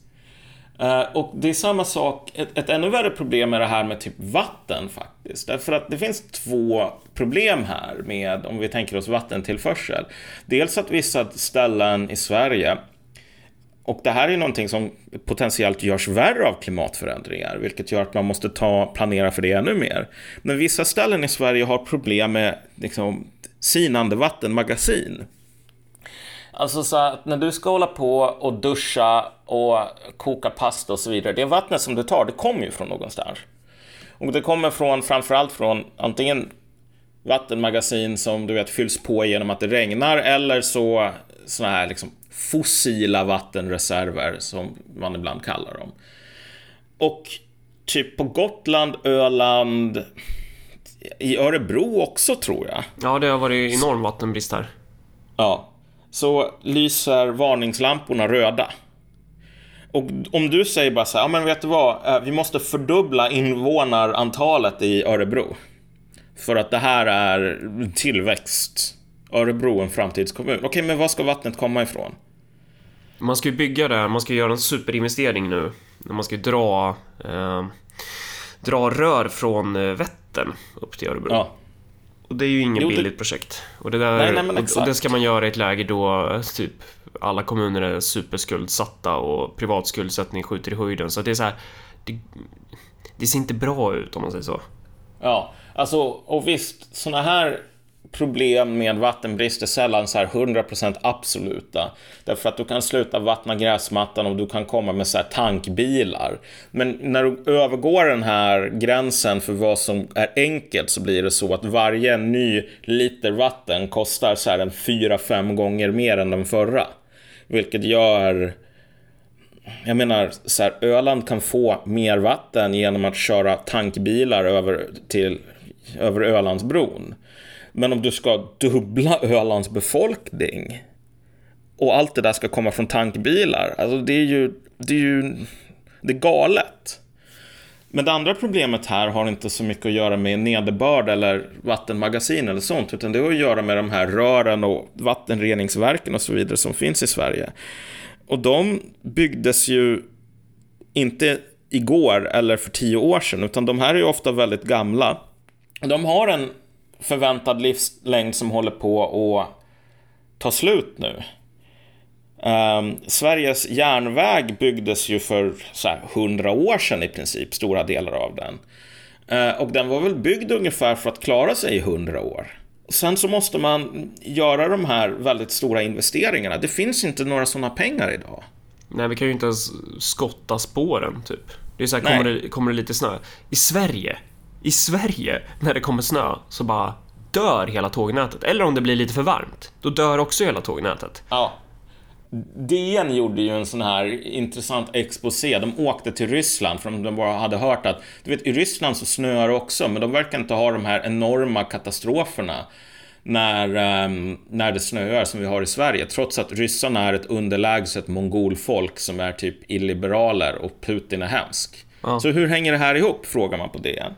Uh, och det är samma sak, ett, ett ännu värre problem är det här med typ vatten faktiskt. Därför att det finns två problem här med, om vi tänker oss vattentillförsel. Dels att vissa ställen i Sverige och det här är någonting som potentiellt görs värre av klimatförändringar, vilket gör att man måste ta, planera för det ännu mer. Men vissa ställen i Sverige har problem med liksom, sinande vattenmagasin. Alltså så att när du ska hålla på och duscha och koka pasta och så vidare, det vattnet som du tar, det kommer ju från någonstans. Och det kommer från, framförallt från antingen vattenmagasin som du vet fylls på genom att det regnar eller så såna här liksom fossila vattenreserver som man ibland kallar dem. Och typ på Gotland, Öland, i Örebro också tror jag. Ja, det har varit enorm vattenbrist här. Ja, så lyser varningslamporna röda. Och om du säger bara så här, ja men vet du vad, eh, vi måste fördubbla invånarantalet i Örebro. För att det här är tillväxt. Örebro en framtidskommun. Okej, men var ska vattnet komma ifrån? Man ska ju bygga det man ska göra en superinvestering nu. Man ska ju dra, eh, dra rör från eh, Vättern upp till Örebro. Ja. Och det är ju inget jo, billigt det... projekt. Och det, där, nej, nej, och, och det ska man göra i ett läge då eh, typ alla kommuner är superskuldsatta och privatskuldsättning skjuter i höjden. Så det är så här, det, det ser inte bra ut om man säger så. Ja, alltså och visst, såna här problem med vattenbrist är sällan så här 100% absoluta. Därför att du kan sluta vattna gräsmattan och du kan komma med så här tankbilar. Men när du övergår den här gränsen för vad som är enkelt så blir det så att varje ny liter vatten kostar så här en 4-5 gånger mer än den förra. Vilket gör jag menar, så här, Öland kan få mer vatten genom att köra tankbilar över, till, över Ölandsbron. Men om du ska dubbla Ölands befolkning och allt det där ska komma från tankbilar, alltså det är ju, det är ju det är galet. Men det andra problemet här har inte så mycket att göra med nederbörd eller vattenmagasin eller sånt, utan det har att göra med de här rören och vattenreningsverken och så vidare som finns i Sverige. Och de byggdes ju inte igår eller för tio år sedan, utan de här är ju ofta väldigt gamla. De har en förväntad livslängd som håller på att ta slut nu. Um, Sveriges järnväg byggdes ju för så här, 100 år sedan i princip, stora delar av den. Uh, och den var väl byggd ungefär för att klara sig i 100 år. Sen så måste man göra de här väldigt stora investeringarna. Det finns inte några sådana pengar idag. Nej, vi kan ju inte ens skotta spåren, typ. Det är så här, kommer det, kommer det lite snö? I Sverige i Sverige, när det kommer snö, så bara dör hela tågnätet. Eller om det blir lite för varmt, då dör också hela tågnätet. Ja. DN gjorde ju en sån här intressant exposé. De åkte till Ryssland för de bara hade hört att, du vet, i Ryssland så snöar det också, men de verkar inte ha de här enorma katastroferna när, um, när det snöar som vi har i Sverige. Trots att ryssarna är ett underlägset mongolfolk som är typ illiberaler och Putin är hemsk. Ja. Så hur hänger det här ihop? Frågar man på DN.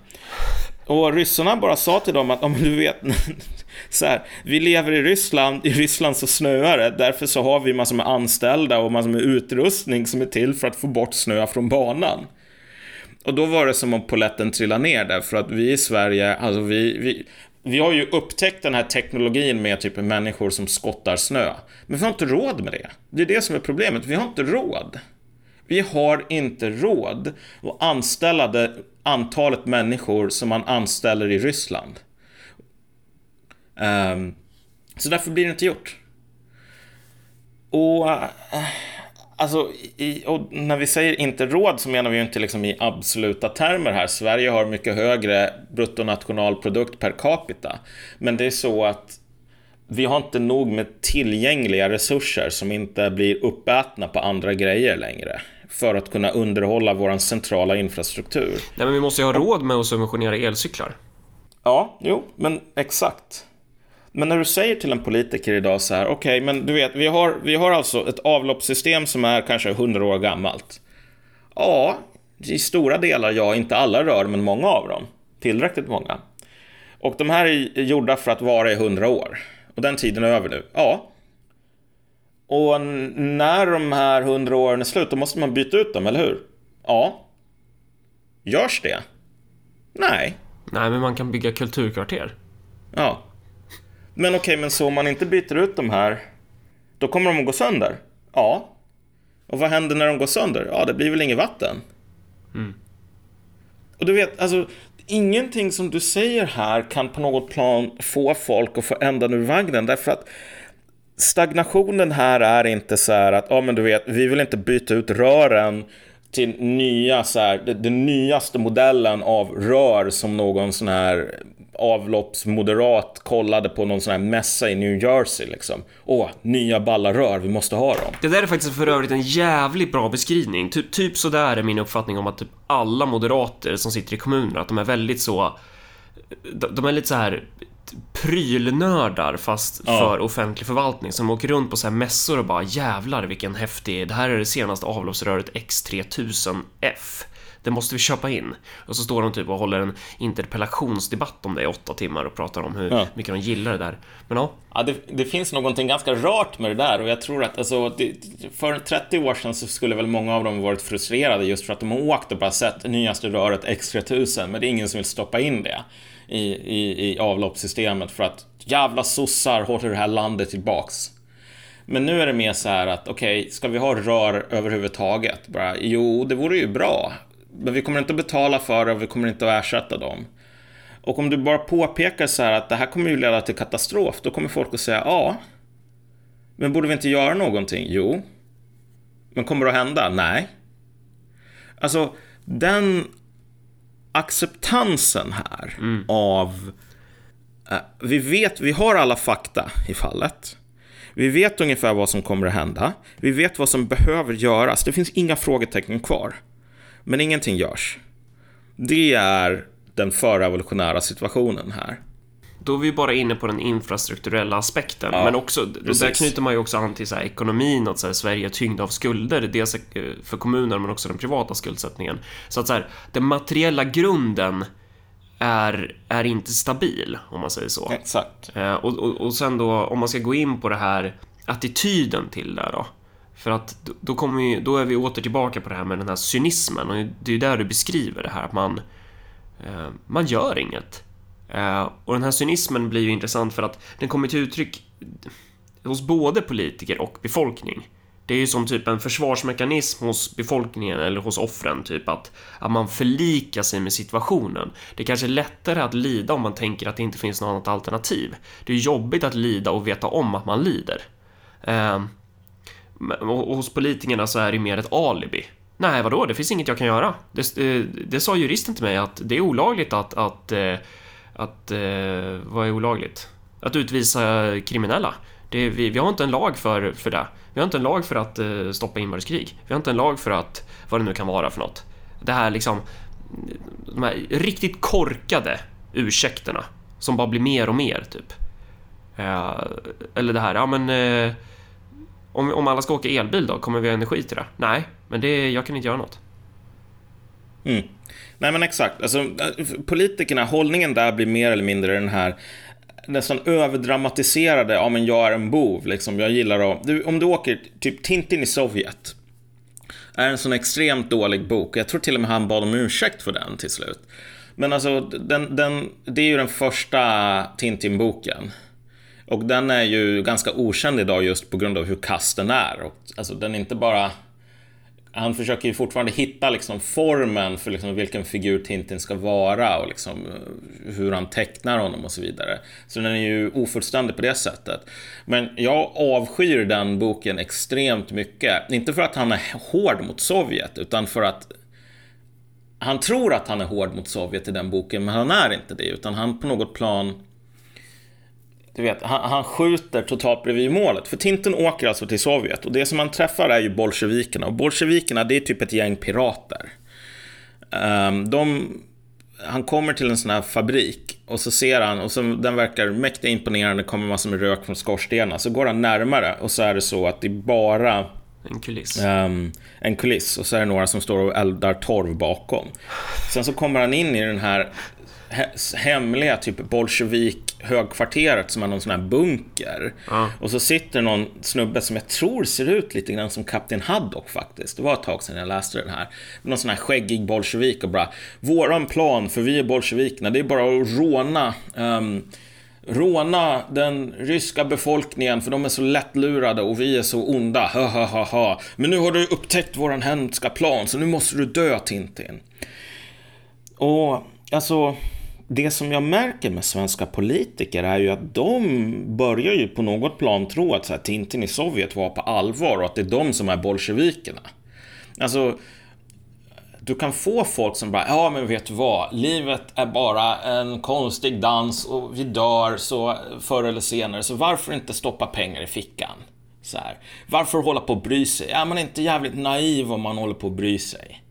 Och ryssarna bara sa till dem att, om du vet, så här, vi lever i Ryssland, i Ryssland så snöar det, därför så har vi massor med anställda och massor med utrustning som är till för att få bort snö från banan. Och då var det som om poletten trillade ner där, för att vi i Sverige, alltså vi, vi, vi har ju upptäckt den här teknologin med typ människor som skottar snö. Men vi har inte råd med det. Det är det som är problemet, vi har inte råd. Vi har inte råd att anställa det antalet människor som man anställer i Ryssland. Um, så därför blir det inte gjort. Och eh, alltså, i, och när vi säger inte råd så menar vi ju inte liksom i absoluta termer här. Sverige har mycket högre bruttonationalprodukt per capita. Men det är så att vi har inte nog med tillgängliga resurser som inte blir uppätna på andra grejer längre för att kunna underhålla vår centrala infrastruktur. Nej, men vi måste ju ha råd med att subventionera elcyklar. Ja, jo, men exakt. Men när du säger till en politiker idag så här, okej, okay, men du vet, vi har, vi har alltså ett avloppssystem som är kanske 100 år gammalt. Ja, i stora delar ja, inte alla rör, men många av dem. Tillräckligt många. Och de här är gjorda för att vara i 100 år. Och den tiden är över nu. Ja. Och när de här 100 åren är slut, då måste man byta ut dem, eller hur? Ja. Görs det? Nej. Nej, men man kan bygga kulturkvarter. Ja. Men okej, okay, men så om man inte byter ut de här, då kommer de att gå sönder? Ja. Och vad händer när de går sönder? Ja, det blir väl inget vatten? Mm. Och du vet, alltså, ingenting som du säger här kan på något plan få folk att få ändan ur vagnen, därför att stagnationen här är inte så här att, ja men du vet, vi vill inte byta ut rören till nya, så här, den nyaste modellen av rör som någon sån här avloppsmoderat kollade på någon sån här mässa i New Jersey liksom. Åh, nya balla rör, vi måste ha dem. Det där är faktiskt för övrigt en jävligt bra beskrivning. Ty typ sådär är min uppfattning om att typ alla moderater som sitter i kommuner, att de är väldigt så... De är lite så här prylnördar fast ja. för offentlig förvaltning som åker runt på så här mässor och bara jävlar vilken häftig, det här är det senaste avloppsröret X3000F det måste vi köpa in. Och så står de typ och håller en interpellationsdebatt om det i åtta timmar och pratar om hur ja. mycket de gillar det där. Men ja. ja det, det, finns någonting ganska rart med det där och jag tror att alltså, det, för 30 år sedan så skulle väl många av dem varit frustrerade just för att de har åkt och bara sett nyaste röret X3000 men det är ingen som vill stoppa in det i, i, i avloppssystemet för att jävla sossar håller det här landet tillbaks. Men nu är det mer så här att okej, okay, ska vi ha rör överhuvudtaget? Bara, jo, det vore ju bra. Men vi kommer inte att betala för det och vi kommer inte att ersätta dem. Och om du bara påpekar så här att det här kommer ju leda till katastrof, då kommer folk att säga ja. Men borde vi inte göra någonting? Jo. Men kommer det att hända? Nej. Alltså, den acceptansen här mm. av... Uh, vi vet, vi har alla fakta i fallet. Vi vet ungefär vad som kommer att hända. Vi vet vad som behöver göras. Det finns inga frågetecken kvar. Men ingenting görs. Det är den förrevolutionära situationen här. Då är vi bara inne på den infrastrukturella aspekten, ja, men också, precis. där knyter man ju också an till så här, ekonomin, att så här, Sverige är tyngd av skulder, dels för kommuner men också den privata skuldsättningen. Så att så här, den materiella grunden är, är inte stabil, om man säger så. Exakt. Eh, och, och, och sen då, om man ska gå in på det här attityden till det då. För att då, kommer vi, då är vi åter tillbaka på det här med den här cynismen och det är ju där du beskriver det här att man, eh, man gör inget. Eh, och den här cynismen blir ju intressant för att den kommer till uttryck hos både politiker och befolkning. Det är ju som typ en försvarsmekanism hos befolkningen eller hos offren, typ att, att man förlikar sig med situationen. Det är kanske är lättare att lida om man tänker att det inte finns något annat alternativ. Det är jobbigt att lida och veta om att man lider. Eh, och hos politikerna så är det mer ett alibi. Nej, vadå? Det finns inget jag kan göra. Det, det, det sa juristen till mig att det är olagligt att... att, eh, att, eh, vad är olagligt? Att utvisa kriminella. Det, vi, vi, har inte en lag för, för det. Vi har inte en lag för att eh, stoppa inbördeskrig. Vi har inte en lag för att, vad det nu kan vara för något. Det här liksom, de här riktigt korkade ursäkterna som bara blir mer och mer, typ. Eh, eller det här, ja men... eh, om, om alla ska åka elbil då, kommer vi ha energi till det? Nej, men det, jag kan inte göra något. Mm. Nej men exakt, alltså, politikerna, hållningen där blir mer eller mindre den här nästan överdramatiserade, ja men jag är en bov, liksom, jag gillar att... Du, om du åker, typ Tintin i Sovjet, är en sån extremt dålig bok. Jag tror till och med han bad om ursäkt för den till slut. Men alltså, den, den, det är ju den första Tintin-boken. Och den är ju ganska okänd idag just på grund av hur kass den är. Och, alltså, den är inte bara han försöker ju fortfarande hitta liksom formen för liksom vilken figur Tintin ska vara och liksom eh, hur han tecknar honom och så vidare. Så den är ju ofullständig på det sättet. Men jag avskyr den boken extremt mycket. Inte för att han är hård mot Sovjet, utan för att han tror att han är hård mot Sovjet i den boken, men han är inte det, utan han på något plan du vet, han, han skjuter totalt bredvid målet. För Tintin åker alltså till Sovjet och det som han träffar är ju bolsjevikerna. Och bolsjevikerna, det är typ ett gäng pirater. Um, de, han kommer till en sån här fabrik och så ser han, och så, den verkar mäktigt imponerande, kommer massor med rök från skorstenarna. Så går han närmare och så är det så att det är bara en kuliss. Um, en kuliss och så är det några som står och eldar torv bakom. Sen så kommer han in i den här hemliga typ bolsjevik högkvarteret som är någon sån här bunker. Ja. Och så sitter någon snubbe som jag tror ser ut lite grann som Kapten Haddock faktiskt. Det var ett tag sedan jag läste den här. Någon sån här skäggig bolsjevik och bara Våran plan, för vi är bolsjevikerna, det är bara att råna um, råna den ryska befolkningen för de är så lättlurade och vi är så onda. Ha, ha, ha, ha. Men nu har du upptäckt våran hemska plan så nu måste du dö Tintin. Och alltså det som jag märker med svenska politiker är ju att de börjar ju på något plan tro att så här, Tintin i Sovjet var på allvar och att det är de som är bolsjevikerna. Alltså, du kan få folk som bara, ja men vet du vad, livet är bara en konstig dans och vi dör så förr eller senare, så varför inte stoppa pengar i fickan? Så här. Varför hålla på och bry sig? Är man inte jävligt naiv om man håller på och bry sig?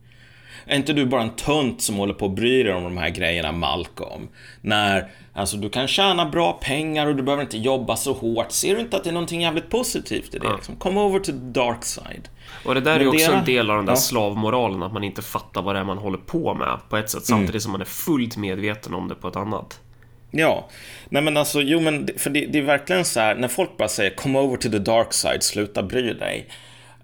Är inte du bara en tunt som håller på att bry dig om de här grejerna, Malcolm? När, alltså du kan tjäna bra pengar och du behöver inte jobba så hårt. Ser du inte att det är någonting jävligt positivt i det? Ja. Liksom, come over to the dark side. Och det där Men är också en del av den där ja. slavmoralen, att man inte fattar vad det är man håller på med på ett sätt, samtidigt mm. som man är fullt medveten om det på ett annat. Ja, nej men alltså, jo men för det, det är verkligen så här, när folk bara säger come over to the dark side, sluta bry dig.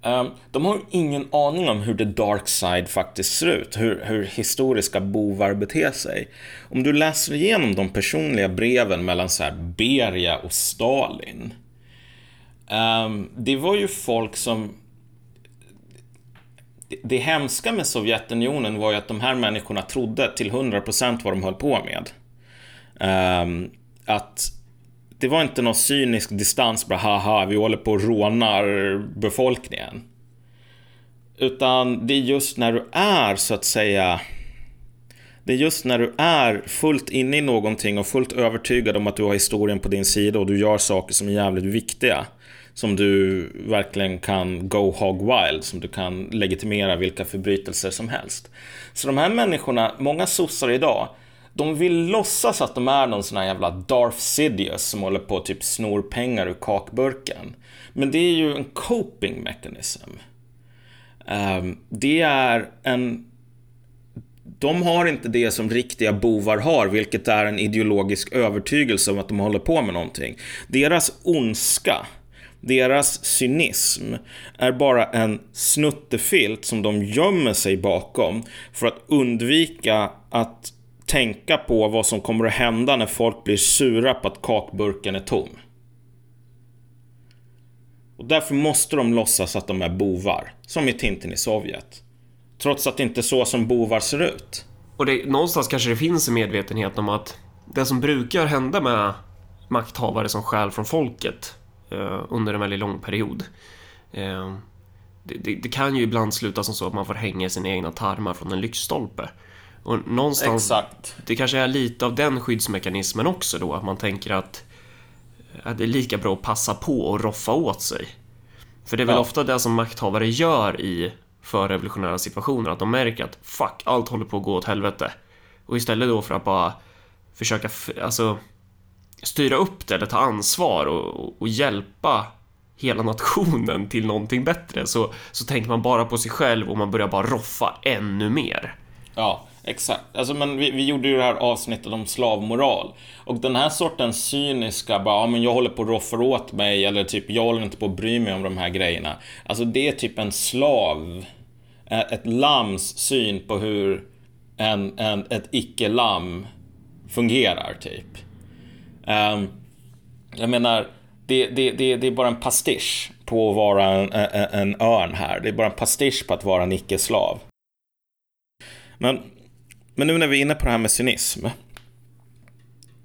Ehm, de har ingen aning om hur the dark side faktiskt ser ut, hur, hur, historiska bovar beter sig. Om du läser igenom de personliga breven mellan så här Beria och Stalin. Ehm, det var ju folk som... Det, hemska med Sovjetunionen var ju att de här människorna trodde till 100% vad de höll på med. Ehm, att det var inte någon cynisk distans, bara haha, vi håller på och rånar befolkningen. Utan det är just när du är, så att säga, det är just när du är fullt inne i någonting och fullt övertygad om att du har historien på din sida och du gör saker som är jävligt viktiga. Som du verkligen kan go hog wild, som du kan legitimera vilka förbrytelser som helst. Så de här människorna, många sossar idag, de vill låtsas att de är någon sån här jävla Darth Sidious som håller på och typ snor pengar ur kakburken. Men det är ju en coping mechanism. Um, det är en... De har inte det som riktiga bovar har, vilket är en ideologisk övertygelse om att de håller på med någonting. Deras ondska, deras cynism är bara en snuttefilt som de gömmer sig bakom för att undvika att tänka på vad som kommer att hända när folk blir sura på att kakburken är tom. Och därför måste de låtsas att de är bovar, som i Tintin i Sovjet. Trots att det inte är så som bovar ser ut. Och det, någonstans kanske det finns en medvetenhet om att det som brukar hända med makthavare som skäl från folket eh, under en väldigt lång period. Eh, det, det, det, kan ju ibland sluta som så att man får hänga sina egna tarmar från en lyktstolpe. Och någonstans, Exakt. det kanske är lite av den skyddsmekanismen också då, att man tänker att, att det är lika bra att passa på och roffa åt sig. För det är väl ja. ofta det som makthavare gör i förrevolutionära situationer, att de märker att fuck, allt håller på att gå åt helvete. Och istället då för att bara försöka, alltså, styra upp det eller ta ansvar och, och, hjälpa hela nationen till någonting bättre så, så tänker man bara på sig själv och man börjar bara roffa ännu mer. Ja, Exakt. Alltså, men vi, vi gjorde ju det här avsnittet om slavmoral. Och den här sortens cyniska, bara, ja, men jag håller på att roffa åt mig, eller typ, jag håller inte på att bry mig om de här grejerna. Alltså, det är typ en slav, ett lams syn på hur en, en, ett icke-lamm fungerar, typ. Um, jag menar, det, det, det, det är bara en pastisch på att vara en, en, en örn här. Det är bara en pastisch på att vara en icke-slav. Men, men nu när vi är inne på det här med cynism.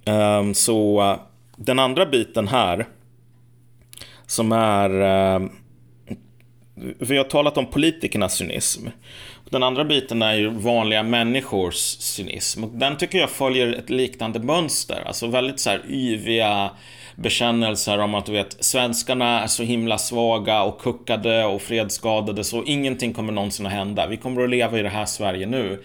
Ehm, så eh, den andra biten här. Som är... Eh, vi har talat om politikernas cynism. Den andra biten är ju vanliga människors cynism. Och den tycker jag följer ett liknande mönster. Alltså väldigt så här yviga bekännelser om att du vet, svenskarna är så himla svaga och kuckade och fredsskadade så ingenting kommer någonsin att hända. Vi kommer att leva i det här Sverige nu.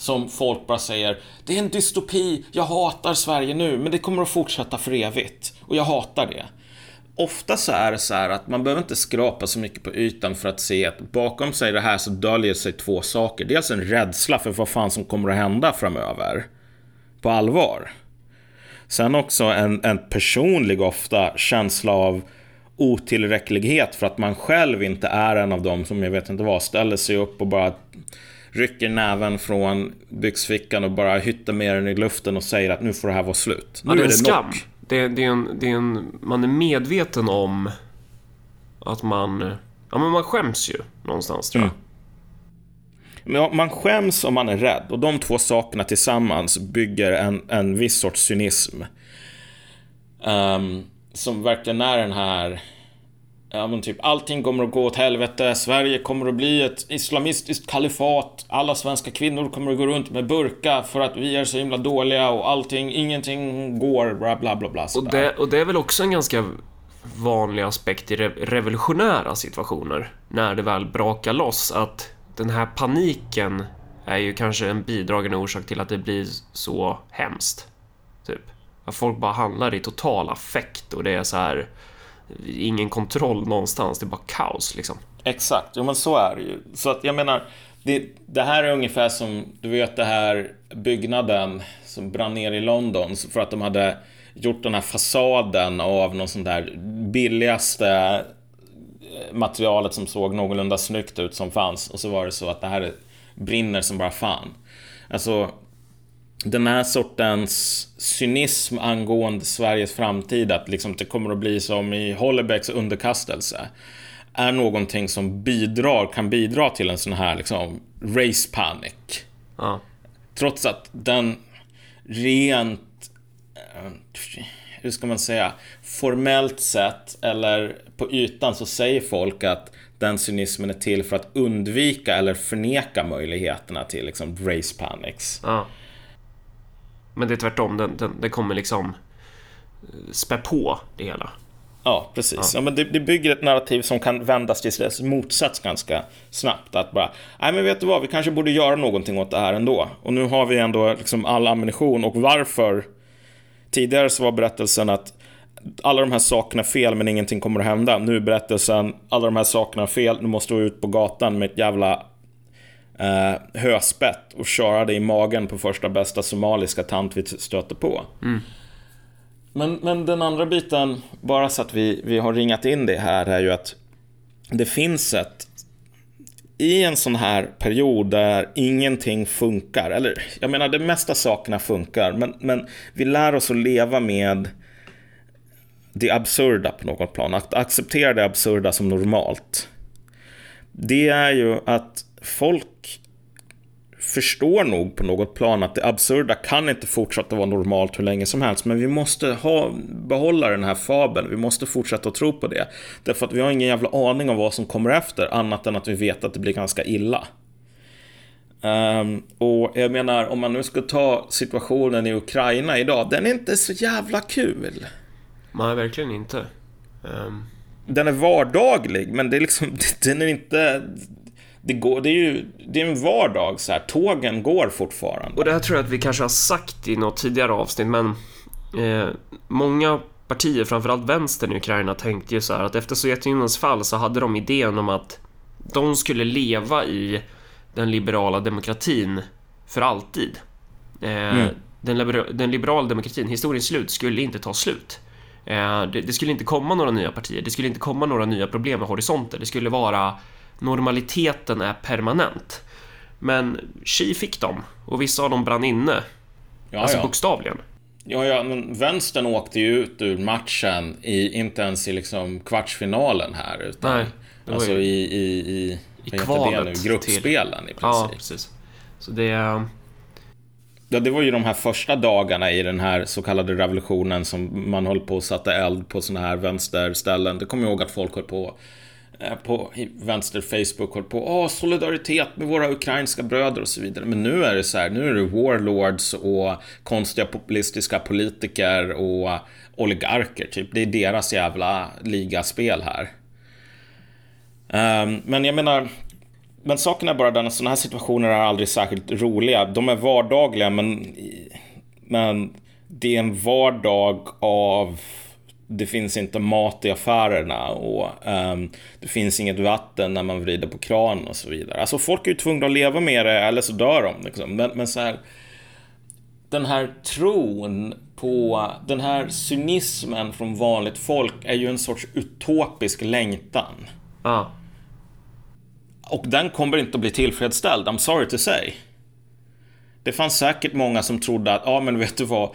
Som folk bara säger, det är en dystopi, jag hatar Sverige nu, men det kommer att fortsätta för evigt. Och jag hatar det. Ofta så är det så här att man behöver inte skrapa så mycket på ytan för att se att bakom sig det här så döljer sig två saker. Dels en rädsla för vad fan som kommer att hända framöver. På allvar. Sen också en, en personlig ofta känsla av otillräcklighet för att man själv inte är en av dem som jag vet inte vad ställer sig upp och bara rycker näven från byxfickan och bara hyttar med den i luften och säger att nu får det här vara slut. Ja, nu det är en skam. nog. Det, det, är en, det är en... Man är medveten om att man... Ja, men man skäms ju någonstans, tror jag. Men Man skäms om man är rädd och de två sakerna tillsammans bygger en, en viss sorts cynism. Ehm, som verkligen är den här... Ja men typ allting kommer att gå åt helvete, Sverige kommer att bli ett islamistiskt kalifat, alla svenska kvinnor kommer att gå runt med burka för att vi är så himla dåliga och allting, ingenting går, bla bla bla bla. Och det, och det är väl också en ganska vanlig aspekt i re revolutionära situationer. När det väl brakar loss, att den här paniken är ju kanske en bidragande orsak till att det blir så hemskt. Typ. Att folk bara handlar i total affekt och det är så här ingen kontroll någonstans, det är bara kaos liksom. Exakt, jo men så är det ju. Så att jag menar, det, det här är ungefär som, du vet det här byggnaden som brann ner i London för att de hade gjort den här fasaden av någon sån där billigaste eh, materialet som såg någorlunda snyggt ut som fanns och så var det så att det här brinner som bara fan. Alltså, den här sortens cynism angående Sveriges framtid, att liksom det kommer att bli som i Hollebecks underkastelse, är någonting som bidrar, kan bidra till en sån här liksom race panic. Ja. Trots att den rent, eh, hur ska man säga, formellt sett eller på ytan så säger folk att den cynismen är till för att undvika eller förneka möjligheterna till liksom race panics. ja. Men det är tvärtom, den, den, det kommer liksom eh, spä på det hela. Ja, precis. Ja. men det, det bygger ett narrativ som kan vändas till dess motsats ganska snabbt. Att bara, nej men vet du vad, vi kanske borde göra någonting åt det här ändå. Och nu har vi ändå liksom all ammunition och varför? Tidigare så var berättelsen att alla de här sakerna fel men ingenting kommer att hända. Nu är berättelsen, alla de här sakerna är fel, nu måste vi ut på gatan med ett jävla eh, höspett och köra det i magen på första bästa somaliska tant vi stöter på. Men, men den andra biten, bara så att vi, vi har ringat in det här, är ju att det finns ett i en sån här period där ingenting funkar, eller jag menar de mesta sakerna funkar, men, men vi lär oss att leva med det absurda på något plan, att acceptera det absurda som normalt. Det är ju att folk förstår nog på något plan att det absurda kan inte fortsätta vara normalt hur länge som helst. Men vi måste ha, behålla den här fabeln. Vi måste fortsätta att tro på det. Därför att vi har ingen jävla aning om vad som kommer efter. Annat än att vi vet att det blir ganska illa. Ehm, och jag menar, om man nu ska ta situationen i Ukraina idag. Den är inte så jävla kul. Nej, verkligen inte. Ehm, Den är vardaglig, men det är liksom, den är inte... Det, går, det är ju det är en vardag så här. Tågen går fortfarande. och det här tror jag att vi kanske har sagt i något tidigare avsnitt, men eh, många partier, framförallt vänstern i Ukraina, tänkte ju så här att efter Sovjetunionens fall så hade de idén om att de skulle leva i den liberala demokratin för alltid. Eh, den, libera- den liberala demokratin, historiens slut, skulle inte ta slut. Eh, det, det skulle inte komma några nya partier, det skulle inte komma några nya problem med horisonten. Det skulle vara normaliteten är permanent. Men Xi fick dem och vissa av dem brann inne. Ja, alltså ja. bokstavligen. Ja, ja, men vänstern åkte ju ut ur matchen, i, inte ens i liksom kvartsfinalen här, utan Nej, var alltså ju- i, i, i, I kvalet det nu? Gruppspelen i princip. Ja, precis. Så det... är- Ja, det var ju de här första dagarna i den här så kallade revolutionen som man höll på och satte eld på såna här vänsterställen. Det kommer jag ihåg att folk höll på Eh, på vänster Facebook hållit på Åh, solidaritet med våra ukrainska bröder och så vidare. Men nu är det så här, nu är det warlords och konstiga populistiska politiker och oligarker, typ. Det är deras jävla ligaspel här. Um, men jag menar, men saken är bara den att sådana här situationer är aldrig särskilt roliga. De är vardagliga, men, men det är en vardag av det finns inte mat i affärerna och ehm, det finns inget vatten när man vrider på kranen och så vidare. Alltså folk är ju tvungna att leva med det eller så dör de. Liksom. Men, men så här, den här tron på den här cynismen från vanligt folk är ju en sorts utopisk längtan. Ja. Och den kommer inte att bli tillfredsställd, I'm sorry to say. Det fanns säkert många som trodde att, ja men vet du vad,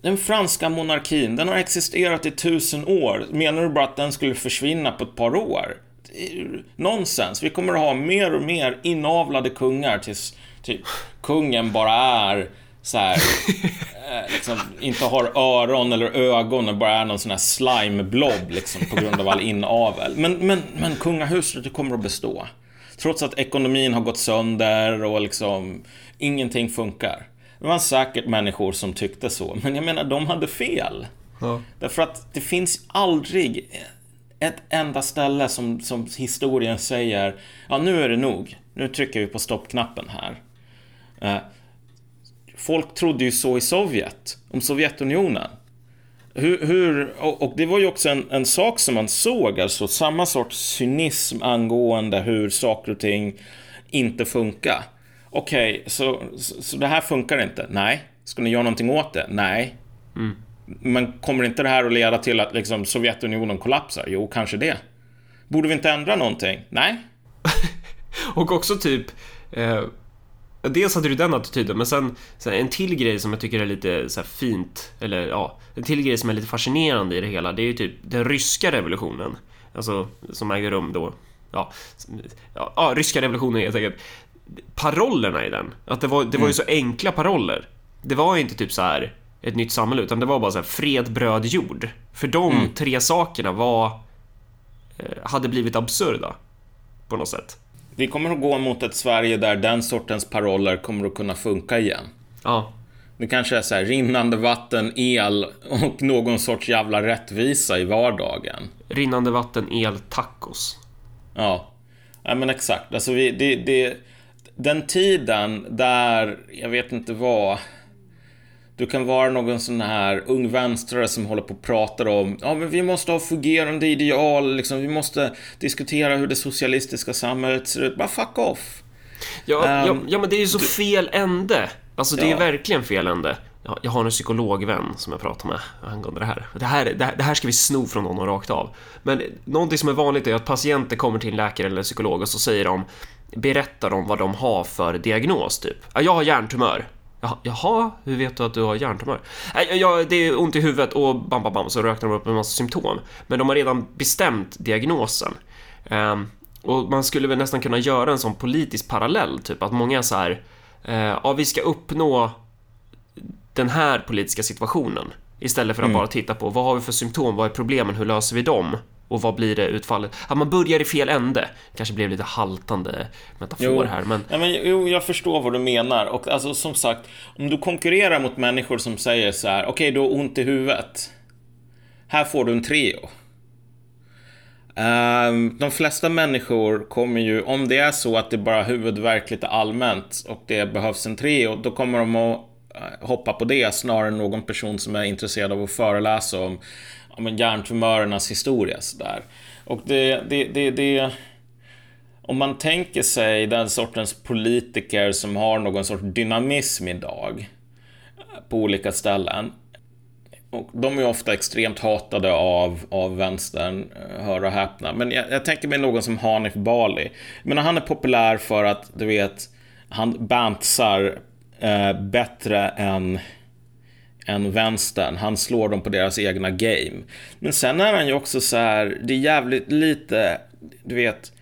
den franska monarkin, den har existerat i tusen år. Menar du bara att den skulle försvinna på ett par år? Nonsens. Vi kommer att ha mer och mer inavlade kungar tills typ, kungen bara är så här, eh, liksom, inte har öron eller ögon och bara är någon sån här slime-blob liksom, på grund av all inavel. Men, men, men kungahuset kommer att bestå. Trots att ekonomin har gått sönder och liksom ingenting funkar. Det var säkert människor som tyckte så, men jag menar, de hade fel. Ja. Därför att det finns aldrig ett enda ställe som, som historien säger ja, nu är det nog. Nu trycker vi på stoppknappen här. Eh, folk trodde ju så i Sovjet, om Sovjetunionen. Hur, hur, och, och det var ju också en, en sak som man såg, alltså samma sorts cynism angående hur saker och ting inte funkar. Okej, så, så, så det här funkar inte? Nej. Ska ni göra någonting åt det? Nej. Men kommer inte det här att leda till att liksom Sovjetunionen kollapsar? Jo, kanske det. Borde vi inte ändra någonting? Nej. Och också typ... Eh, dels hade du den attityden, men sen, sen en till grej som jag tycker är lite så fint, eller ja, en till grej som är lite fascinerande i det hela, det är ju typ den ryska revolutionen. Alltså, som ägde rum då. Ja, ja, ja ryska revolutionen helt enkelt. Parollerna i den, att det var, det var ju så enkla paroller. Det var ju inte typ så här ett nytt samhälle, utan det var bara så här fred, bröd, jord. För de tre sakerna var... eh, hade blivit absurda. På något sätt. Vi kommer att gå mot ett Sverige där den sortens paroller kommer att kunna funka igen. Ja, Det kanske är så här rinnande vatten, el och någon sorts jävla rättvisa i vardagen. rinnande vatten, el, tacos. Ja, ja men exakt. Alltså vi, det, det, den tiden där, jag vet inte vad, du kan vara någon sån här ung vänstrare som håller på och pratar om ja men vi måste ha fungerande ideal, liksom, vi måste diskutera hur det socialistiska samhället ser ut. Bara fuck off. Ja, ja, Ehm, ja men det är ju så fel ände. Alltså det är Ja. verkligen fel ände. Ja, Jag har en psykologvän som jag pratar med angående det här. Det här, det här. det här ska vi sno från honom rakt av. Men någonting som är vanligt är att patienter kommer till en läkare eller psykolog och så säger de berättar de vad de har för diagnos typ. Ja, jag har hjärntumör. Jaha, hur vet du att du har hjärntumör? Ja, det är ont i huvudet och bam, bam, bam, så räknar de upp en massa symptom. Men de har redan bestämt diagnosen. Ehm, och man skulle väl nästan kunna göra en sån politisk parallell, typ att många är så här, eh, ja, vi ska uppnå den här politiska situationen. Istället för att bara titta på vad har vi för symptom, vad är problemen, hur löser vi dem? Och vad blir det utfallet? Att man börjar i fel ände. Kanske blev lite haltande metafor Jo. här, men Ja, men, jo, jag förstår vad du menar. Och alltså, som sagt, om du konkurrerar mot människor som säger så här, okej, du har ont i huvudet. Här får du en Treo. Ehm, de flesta människor kommer ju, om det är så att det bara är huvudvärk lite allmänt och det behövs en Treo, då kommer de att eh, hoppa på det snarare än någon person som är intresserad av att föreläsa om, om hjärntumörernas historia. Så där. Och det, det, det, det om man tänker sig den sortens politiker som har någon sorts dynamism idag eh, på olika ställen. Och de är ofta extremt hatade av, av vänstern, eh, hör och häpna. Men jag, jag tänker mig någon som Hanif Bali. Men han är populär för att, du vet, han bantsar eh, bättre än än vänstern. Han slår dem på deras egna game. Men sen är han ju också så här, det är jävligt lite, du vet,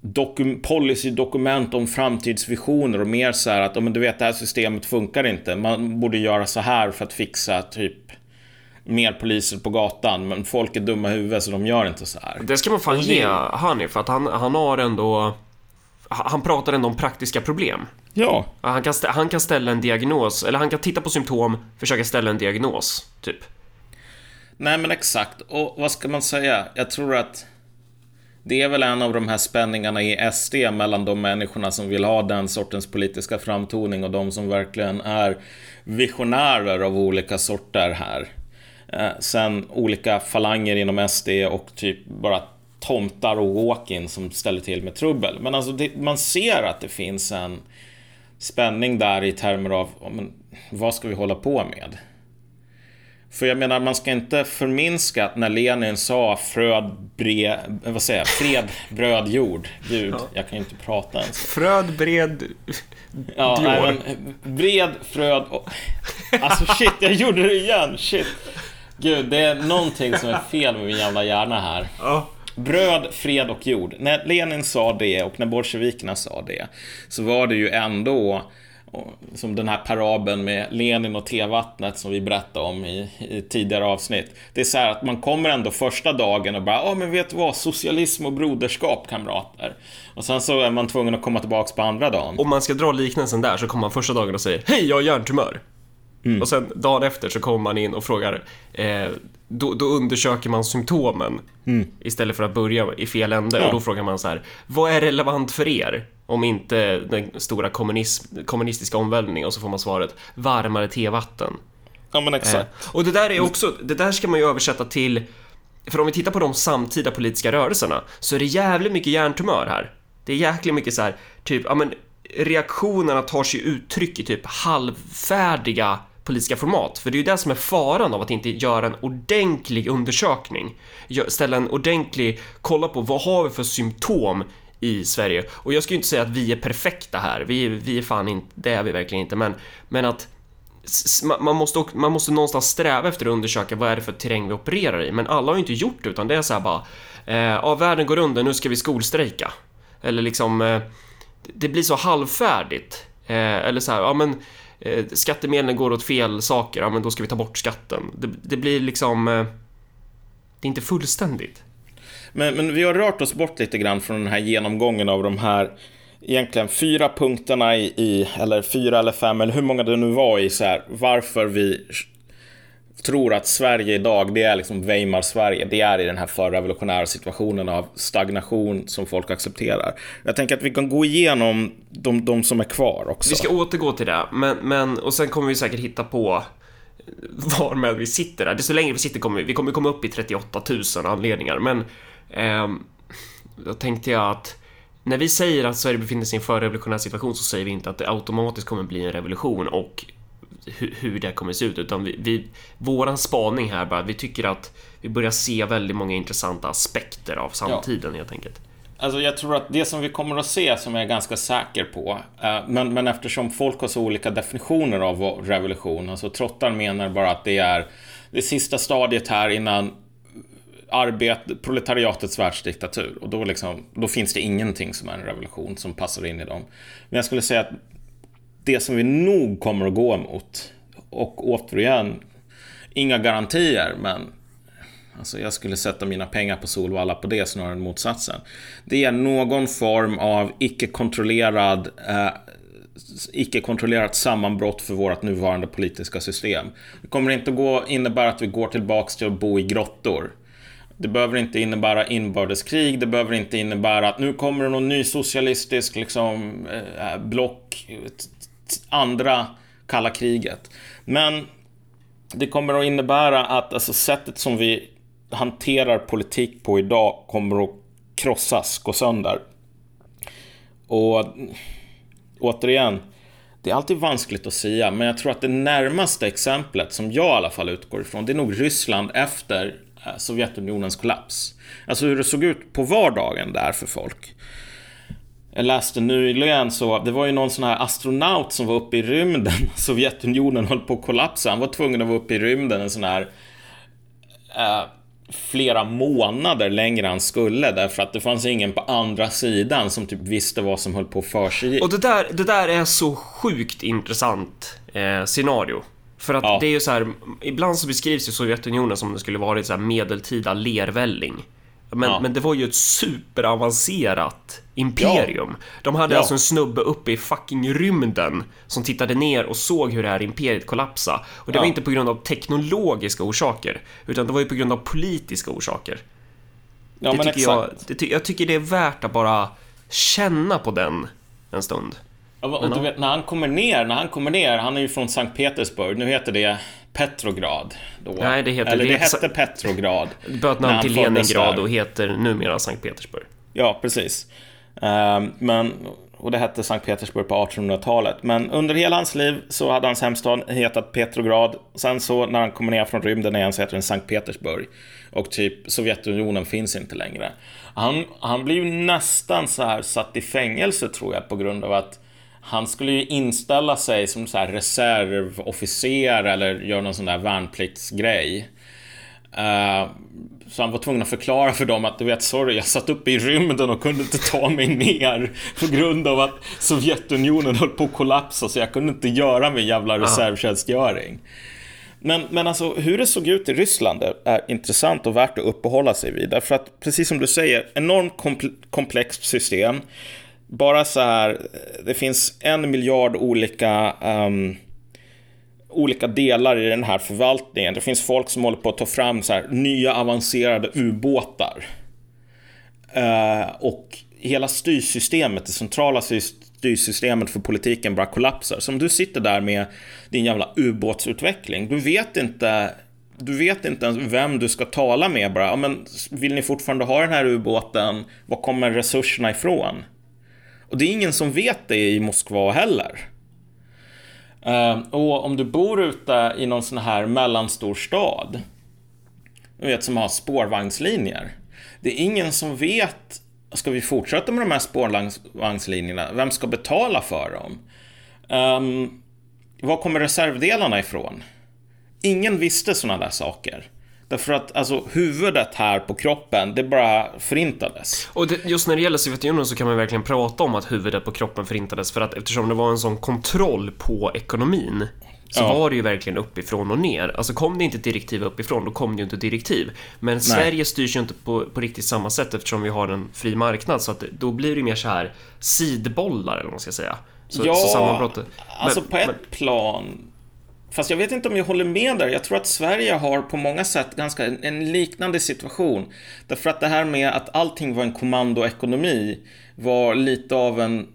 dokum, policydokument om framtidsvisioner och mer så här att, men du vet, det här systemet funkar inte. Man borde göra så här för att fixa typ mer poliser på gatan, men folk är dumma i huvudet så de gör inte så här. Det ska man fan ge Hanif, för att han, han har ändå... Han pratar ändå om praktiska problem. Ja. Han kan, han kan ställa en diagnos, eller han kan titta på symptom, försöka ställa en diagnos, typ. Nej, men exakt. Och vad ska man säga? Jag tror att det är väl en av de här spänningarna i SD mellan de människorna som vill ha den sortens politiska framtoning och de som verkligen är visionärer av olika sorter här. Eh, sen olika falanger inom SD och typ bara tomtar och walk-in som ställer till med trubbel. Men alltså det, man ser att det finns en spänning där i termer av men, vad ska vi hålla på med? För jag menar, man ska inte förminska att när Lenin sa fröd, bre, vad säger jag, fred, bröd, jord. Gud, ja. jag kan ju inte prata ens. Fröd, bred, ja, nej, men, Bred, fröd och... Alltså shit, jag gjorde det igen, shit. Gud, det är någonting som är fel med min jävla hjärna här. Ja. Bröd, fred och jord. När Lenin sa det och när bolsjevikerna sa det så var det ju ändå som den här parabeln med Lenin och tevattnet som vi berättade om i, i, tidigare avsnitt. Det är så här att man kommer ändå första dagen och bara, ja men vet du vad, socialism och broderskap kamrater. Och sen så är man tvungen att komma tillbaks på andra dagen. Om man ska dra liknelsen där så kommer man första dagen och säger, hej jag har hjärntumör. Mm. Och sen dagen efter så kommer man in och frågar, eh, då, då, undersöker man symptomen mm. istället för att börja i fel ände. Ja. Och då frågar man så här, vad är relevant för er? Om inte den stora kommunistiska omvälvningen och så får man svaret, varmare tevatten. Ja men exakt. Eh, och det där är också, det där ska man ju översätta till för om vi tittar på de samtida politiska rörelserna så är det jävligt mycket hjärntumör här. Det är jäkligt mycket så här, typ, ja men reaktionerna tar sig uttryck i typ halvfärdiga politiska format. För det är ju det som är faran av att inte göra en ordentlig undersökning. Ställa en ordentlig, kolla på vad har vi för symptom i Sverige. Och jag ska ju inte säga att vi är perfekta här, vi, vi är fan inte, det är vi verkligen inte, men, men att man måste, man måste någonstans sträva efter att undersöka vad är det för terräng vi opererar i, men alla har ju inte gjort det, utan det är så här bara, eh, ja, världen går under, nu ska vi skolstrejka. Eller liksom, eh, det blir så halvfärdigt. Eh, eller så här, ja men eh, skattemedlen går åt fel saker, ja men då ska vi ta bort skatten. Det, det blir liksom... Eh, det är inte fullständigt. Men, men vi har rört oss bort lite grann från den här genomgången av de här egentligen fyra punkterna i, i eller fyra eller fem, eller hur många det nu var i så här, varför vi tror att Sverige idag, det är liksom Weimar-Sverige. Det är i den här förrevolutionära situationen av stagnation som folk accepterar. Jag tänker att vi kan gå igenom de, de som är kvar också. Vi ska återgå till det, men, men och sen kommer vi säkert hitta på var med vi sitter där. Desto längre vi sitter kommer vi, vi kommer komma upp i 38 000 anledningar, men eh, då tänkte jag att när vi säger att Sverige befinner sig i en förrevolutionär situation så säger vi inte att det automatiskt kommer bli en revolution och hur, hur det kommer se ut, utan vi, vi, våran spaning här bara, vi tycker att vi börjar se väldigt många intressanta aspekter av samtiden ja. helt enkelt. Alltså jag tror att det som vi kommer att se, som jag är ganska säker på, eh, men, men eftersom folk har så olika definitioner av revolution, alltså Trottar menar bara att det är det sista stadiet här innan arbet, proletariatets världsdiktatur. Och då, liksom, då finns det ingenting som är en revolution som passar in i dem. Men jag skulle säga att det som vi nog kommer att gå emot, och återigen, inga garantier, men alltså jag skulle sätta mina pengar på Solvalla på det snarare än motsatsen. Det är någon form av icke-kontrollerad eh, icke-kontrollerat sammanbrott för vårt nuvarande politiska system. Det kommer inte gå, innebära att vi går tillbaks till att bo i grottor. Det behöver inte innebära inbördeskrig, det behöver inte innebära att nu kommer det någon ny socialistisk liksom, eh, block, andra kalla kriget. Men det kommer att innebära att alltså, sättet som vi hanterar politik på idag kommer att krossas, gå sönder. Och återigen, det är alltid vanskligt att säga, men jag tror att det närmaste exemplet som jag i alla fall utgår ifrån, det är nog Ryssland efter eh, Sovjetunionens kollaps. Alltså hur det såg ut på vardagen där för folk jag läste nyligen så, det var ju någon sån här astronaut som var uppe i rymden. Sovjetunionen höll på att kollapsa. Han var tvungen att vara uppe i rymden en sån här eh, flera månader längre än skulle därför att det fanns ingen på andra sidan som typ visste vad som höll på att för sig. Och det där, det där är så sjukt intressant eh, scenario. För att ja. det är ju så här, ibland så beskrivs ju Sovjetunionen som det skulle vara ett så här medeltida lervälling. Men, ja. men det var ju ett superavancerat imperium. Ja. De hade ja. alltså en snubbe uppe i fucking rymden som tittade ner och såg hur det här imperiet kollapsade. Och det var inte på grund av teknologiska orsaker, utan det var ju på grund av politiska orsaker. Ja, det men tycker exakt. Jag, det, jag tycker det är värt att bara känna på den en stund. Ja, och du vet, när han kommer ner, när han kommer ner, han är ju från Sankt Petersburg, nu heter det Petrograd. Då. Nej, det heter... Eller det, det hette Petrograd. Bytte namn till Leningrad och heter numera Sankt Petersburg. Ja, precis. Uh, men, och det hette Sankt Petersburg på 1800-talet. Men under hela hans liv så hade hans hemstad hetat Petrograd. Sen så när han kommer ner från rymden igen så heter den Sankt Petersburg. Och typ Sovjetunionen finns inte längre. Han, han blir ju nästan så här satt i fängelse tror jag på grund av att han skulle ju inställa sig som så här reservofficer eller göra någon sån där värnpliktsgrej. Uh, så han var tvungen att förklara för dem att du vet, sorry, jag satt uppe i rymden och kunde inte ta mig ner på grund av att Sovjetunionen höll på att kollapsa så jag kunde inte göra min jävla reservtjänstgöring. Men, men alltså hur det såg ut i Ryssland är intressant och värt att uppehålla sig vid. Därför att, precis som du säger, enormt komplext system bara så här, det finns en miljard olika um, olika delar i den här förvaltningen. Det finns folk som håller på att ta fram så här, nya avancerade ubåtar. Uh, och hela styrsystemet, det centrala styrsystemet för politiken bara kollapsar. Så om du sitter där med din jävla ubåtsutveckling, du vet inte du vet inte ens vem du ska tala med bara. Ja, men vill ni fortfarande ha den här ubåten? Var kommer resurserna ifrån? Och det är ingen som vet det i Moskva heller. Ehm, och om du bor ute i någon sån här mellanstor stad, du vet som har spårvagnslinjer. Det är ingen som vet, ska vi fortsätta med de här spårvagnslinjerna? Vem ska betala för dem? Um, var kommer reservdelarna ifrån? Ingen visste sådana där saker. Därför att alltså, huvudet här på kroppen, det bara förintades. Och det, just när det gäller Sovjetunionen så kan man verkligen prata om att huvudet på kroppen förintades för att eftersom det var en sån kontroll på ekonomin så ja. var det ju verkligen uppifrån och ner. Alltså kom det inte direktiv uppifrån, då kom det ju inte direktiv. Men Nej. Sverige styrs ju inte på, på riktigt samma sätt eftersom vi har en fri marknad, så att då blir det mer så här sidbollar, eller vad man ska säga. Så, ja, så alltså på ett men, plan Fast jag vet inte om jag håller med där. Jag tror att Sverige har på många sätt ganska en liknande situation. Därför att det här med att allting var en kommandoekonomi var lite av en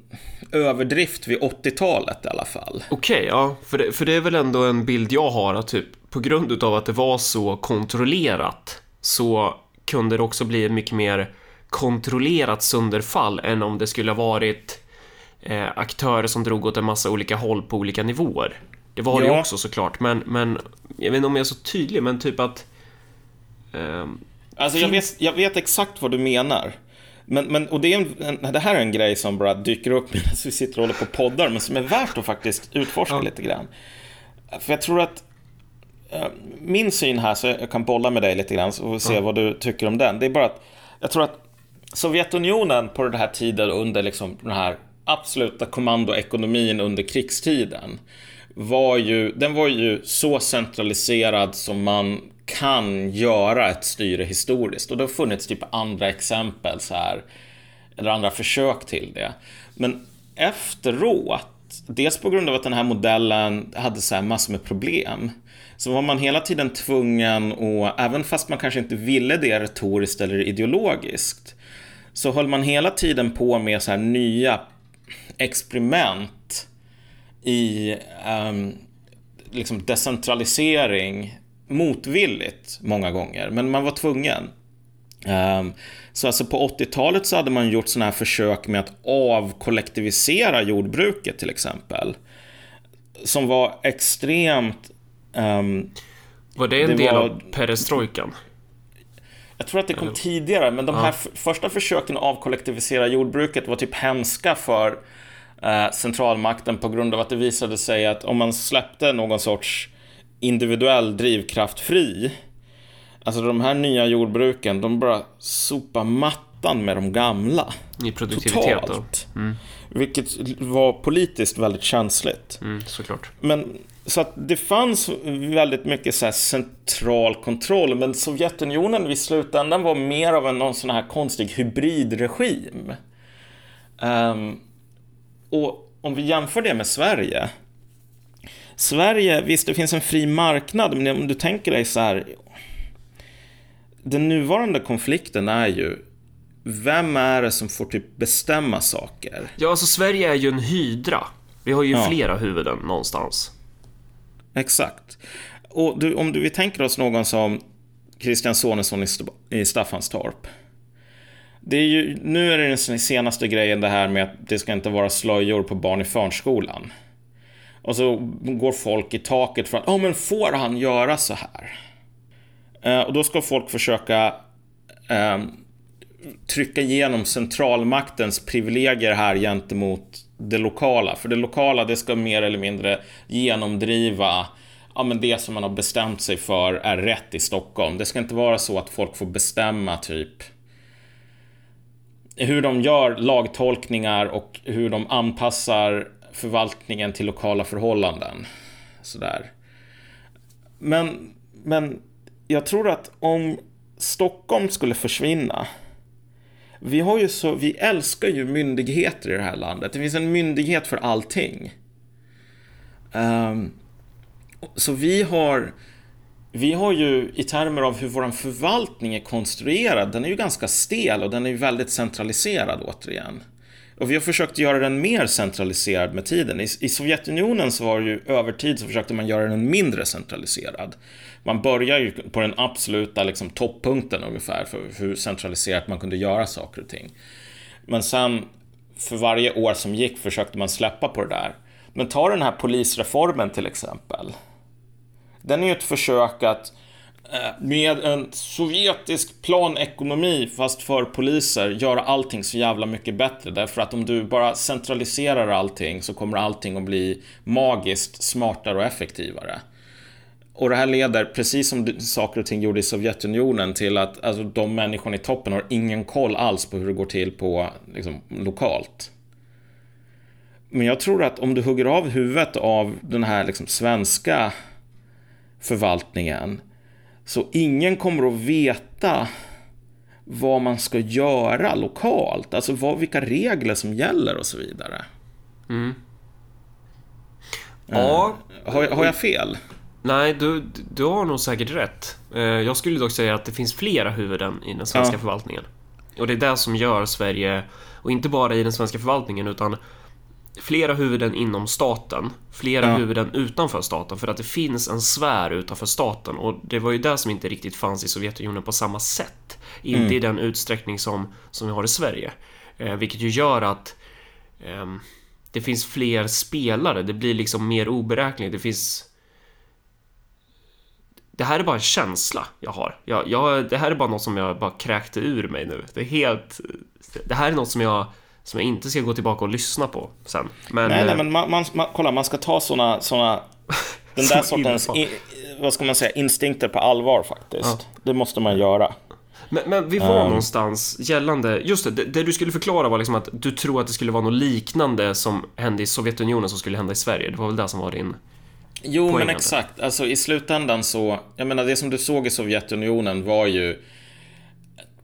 överdrift vid 80-talet i alla fall. Okej, okay, ja. För det, för det är väl ändå en bild jag har att typ på grund utav att det var så kontrollerat så kunde det också bli mycket mer kontrollerat sönderfall än om det skulle ha varit eh, aktörer som drog åt en massa olika håll på olika nivåer. Det var ja. det ju också såklart, men, men jag vet inte om jag är så tydlig, men typ att... Eh, alltså jag vet, jag vet exakt vad du menar. Men, men, och det, är en, det här är en grej som bara dyker upp medan vi sitter och håller på och poddar, men som är värt att faktiskt utforska ja. lite grann. För jag tror att äh, min syn här, så jag kan bolla med dig lite grann och se ja. vad du tycker om den. Det är bara att jag tror att Sovjetunionen på den här tiden under liksom den här absoluta kommandoekonomin under krigstiden var ju, den var ju så centraliserad som man kan göra ett styre historiskt. Och det har funnits typ andra exempel så här, eller andra försök till det. Men efteråt, dels på grund av att den här modellen hade så här massor med problem, så var man hela tiden tvungen och även fast man kanske inte ville det retoriskt eller ideologiskt, så höll man hela tiden på med så här nya experiment i um, liksom decentralisering motvilligt många gånger, men man var tvungen. Um, så alltså på 80-talet så hade man gjort sådana här försök med att avkollektivisera jordbruket till exempel. Som var extremt... Um, var det en det del var, av perestrojkan? Jag tror att det kom tidigare, men de här f- första försöken att avkollektivisera jordbruket var typ hemska för eh, centralmakten på grund av att det visade sig att om man släppte någon sorts individuell drivkraft fri, alltså de här nya jordbruken, de bara sopar mattan med de gamla. I produktivitet. Totalt. Vilket var politiskt väldigt känsligt. Mm, såklart. Men så att det fanns väldigt mycket så central kontroll, men Sovjetunionen i slutändan var mer av en någon sån här konstig hybridregim. Ehm, och om vi jämför det med Sverige. Sverige, visst det finns en fri marknad, men om du tänker dig så här. Den nuvarande konflikten är ju, vem är det som får typ bestämma saker? Ja, alltså Sverige är ju en hydra. Vi har ju Ja. flera huvuden någonstans. Exakt. Och du, om du, vi tänker oss någon som Christian Sonesson i, St- i Staffanstorp. Det är ju, nu är det den senaste grejen det här med att det ska inte vara slöjor på barn i förskolan. Och så går folk i taket för att, ja men får han göra så här? Eh, och då ska folk försöka eh, trycka igenom centralmaktens privilegier här gentemot det lokala. För det lokala, det ska mer eller mindre genomdriva ja, men det som man har bestämt sig för är rätt i Stockholm. Det ska inte vara så att folk får bestämma typ hur de gör lagtolkningar och hur de anpassar förvaltningen till lokala förhållanden. Sådär. Men, men jag tror att om Stockholm skulle försvinna vi har ju så, vi älskar ju myndigheter i det här landet. Det finns en myndighet för allting. Um, så vi har, vi har ju i termer av hur vår förvaltning är konstruerad, den är ju ganska stel och den är ju väldigt centraliserad återigen. Och vi har försökt göra den mer centraliserad med tiden. I, I Sovjetunionen så var det ju över tid så försökte man göra den mindre centraliserad. Man börjar ju på den absoluta liksom, toppunkten ungefär för hur centraliserat man kunde göra saker och ting. Men sen för varje år som gick försökte man släppa på det där. Men ta den här polisreformen till exempel. Den är ju ett försök att eh, med en sovjetisk planekonomi fast för poliser göra allting så jävla mycket bättre. Därför att om du bara centraliserar allting så kommer allting att bli magiskt smartare och effektivare. Och det här leder, precis som saker och ting gjorde i Sovjetunionen, till att alltså, de människorna i toppen har ingen koll alls på hur det går till på liksom, lokalt. Men jag tror att om du hugger av huvudet av den här liksom, svenska förvaltningen så ingen kommer att veta vad man ska göra lokalt. Alltså vad, vilka regler som gäller och så vidare. Ja, Har, har jag fel? nej, du, du har nog säkert rätt. Eh, Jag skulle dock säga att det finns flera huvuden i den svenska Ja. förvaltningen. Och det är det som gör Sverige, och inte bara i den svenska förvaltningen, utan flera huvuden inom staten, flera Ja. huvuden utanför staten, för att det finns en sfär utanför staten och det var ju det som inte riktigt fanns i Sovjetunionen på samma sätt. Inte i den utsträckning som, som vi har i Sverige. Eh, vilket ju gör att ehm, det finns fler spelare, det blir liksom mer oberäkneligt, det finns det här är bara en känsla jag har. Jag, jag, det här är bara något som jag bara kräkte ur mig nu. Det är helt... Det här är något som jag, som jag inte ska gå tillbaka och lyssna på sen. Men, Nej, nej, eh, men man, man, man, kolla, man ska ta såna, såna den där sortens, info. i, vad ska man säga, instinkter på allvar faktiskt. Det måste man göra. men, men vi var Ehm. någonstans gällande... Just det, det, det du skulle förklara var liksom att du tror att det skulle vara något liknande som hände i Sovjetunionen som skulle hända i Sverige. Det var väl det som var din... Jo, Poängen. men exakt. Alltså i slutändan så, jag menar det som du såg i Sovjetunionen var ju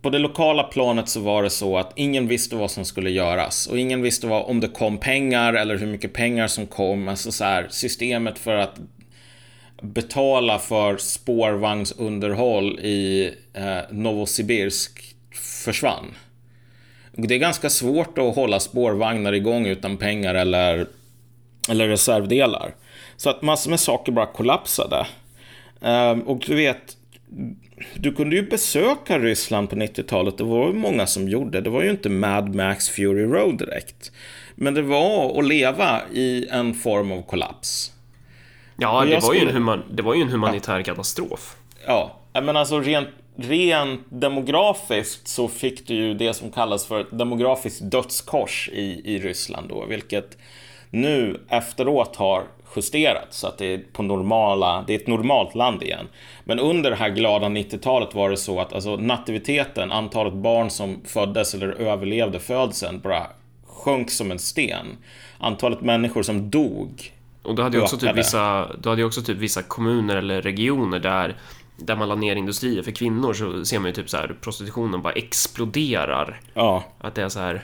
på det lokala planet så var det så att ingen visste vad som skulle göras och ingen visste vad, om det kom pengar eller hur mycket pengar som kom. Alltså så här, systemet för att betala för spårvagnsunderhåll i eh, Novosibirsk försvann. Det är ganska svårt att hålla spårvagnar igång utan pengar eller, eller reservdelar. Så att massor med saker bara kollapsade. Eh, och du vet, du kunde ju besöka Ryssland på 90-talet. Det var ju många som gjorde. Det var ju inte Mad Max Fury Road direkt. Men det var att leva i en form av kollaps. Ja, det var, ju en human, det var ju en humanitär katastrof. Ja, men alltså rent rent demografiskt så fick du ju det som kallas för ett demografiskt dödskors i, i Ryssland då, vilket nu efteråt har justerats så att det är på normala, det är ett normalt land igen. Men under det här glada 90-talet var det så att alltså, nativiteten, antalet barn som föddes eller överlevde födseln bara sjönk som en sten. Antalet människor som dog Och du hade ju också, typ vissa, du hade också typ vissa kommuner eller regioner där där man la ner industrier för kvinnor så ser man ju typ så här prostitutionen bara exploderar. Ja. Att det är så här.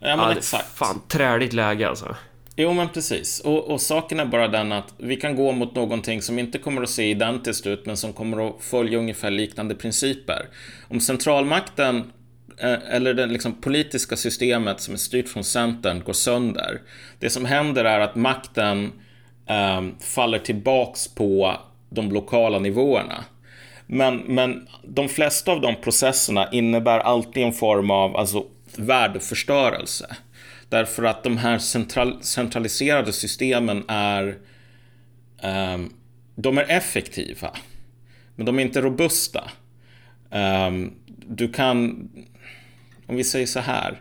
Ja, men exakt. Fan, träligt läge alltså. Jo, men precis. Och, och saken är bara den att vi kan gå mot någonting som inte kommer att se identiskt ut, men som kommer att följa ungefär liknande principer. Om centralmakten eh, eller det liksom politiska systemet som är styrt från centern går sönder. Det som händer är att makten eh, faller tillbaks på de lokala nivåerna. Men, men de flesta av de processerna innebär alltid en form av alltså, värdeförstörelse. Därför att de här central, centraliserade systemen är um, de är effektiva. Men de är inte robusta. Um, du kan, om vi säger så här.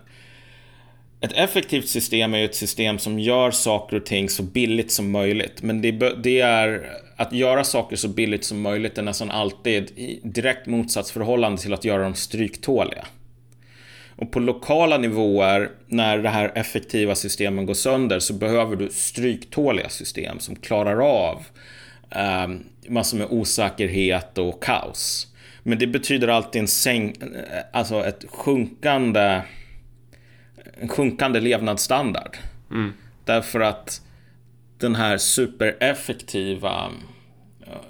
Ett effektivt system är ju ett system som gör saker och ting så billigt som möjligt. Men det, det, är att göra saker så billigt som möjligt är nästan alltid i direkt motsatsförhållande till att göra dem stryktåliga. Och på lokala nivåer, när det här effektiva systemen går sönder, så behöver du stryktåliga system som klarar av eh, massor med osäkerhet och kaos. Men det betyder alltid en säng, alltså ett sjunkande, en sjunkande levnadsstandard. Mm. Därför att den här supereffektiva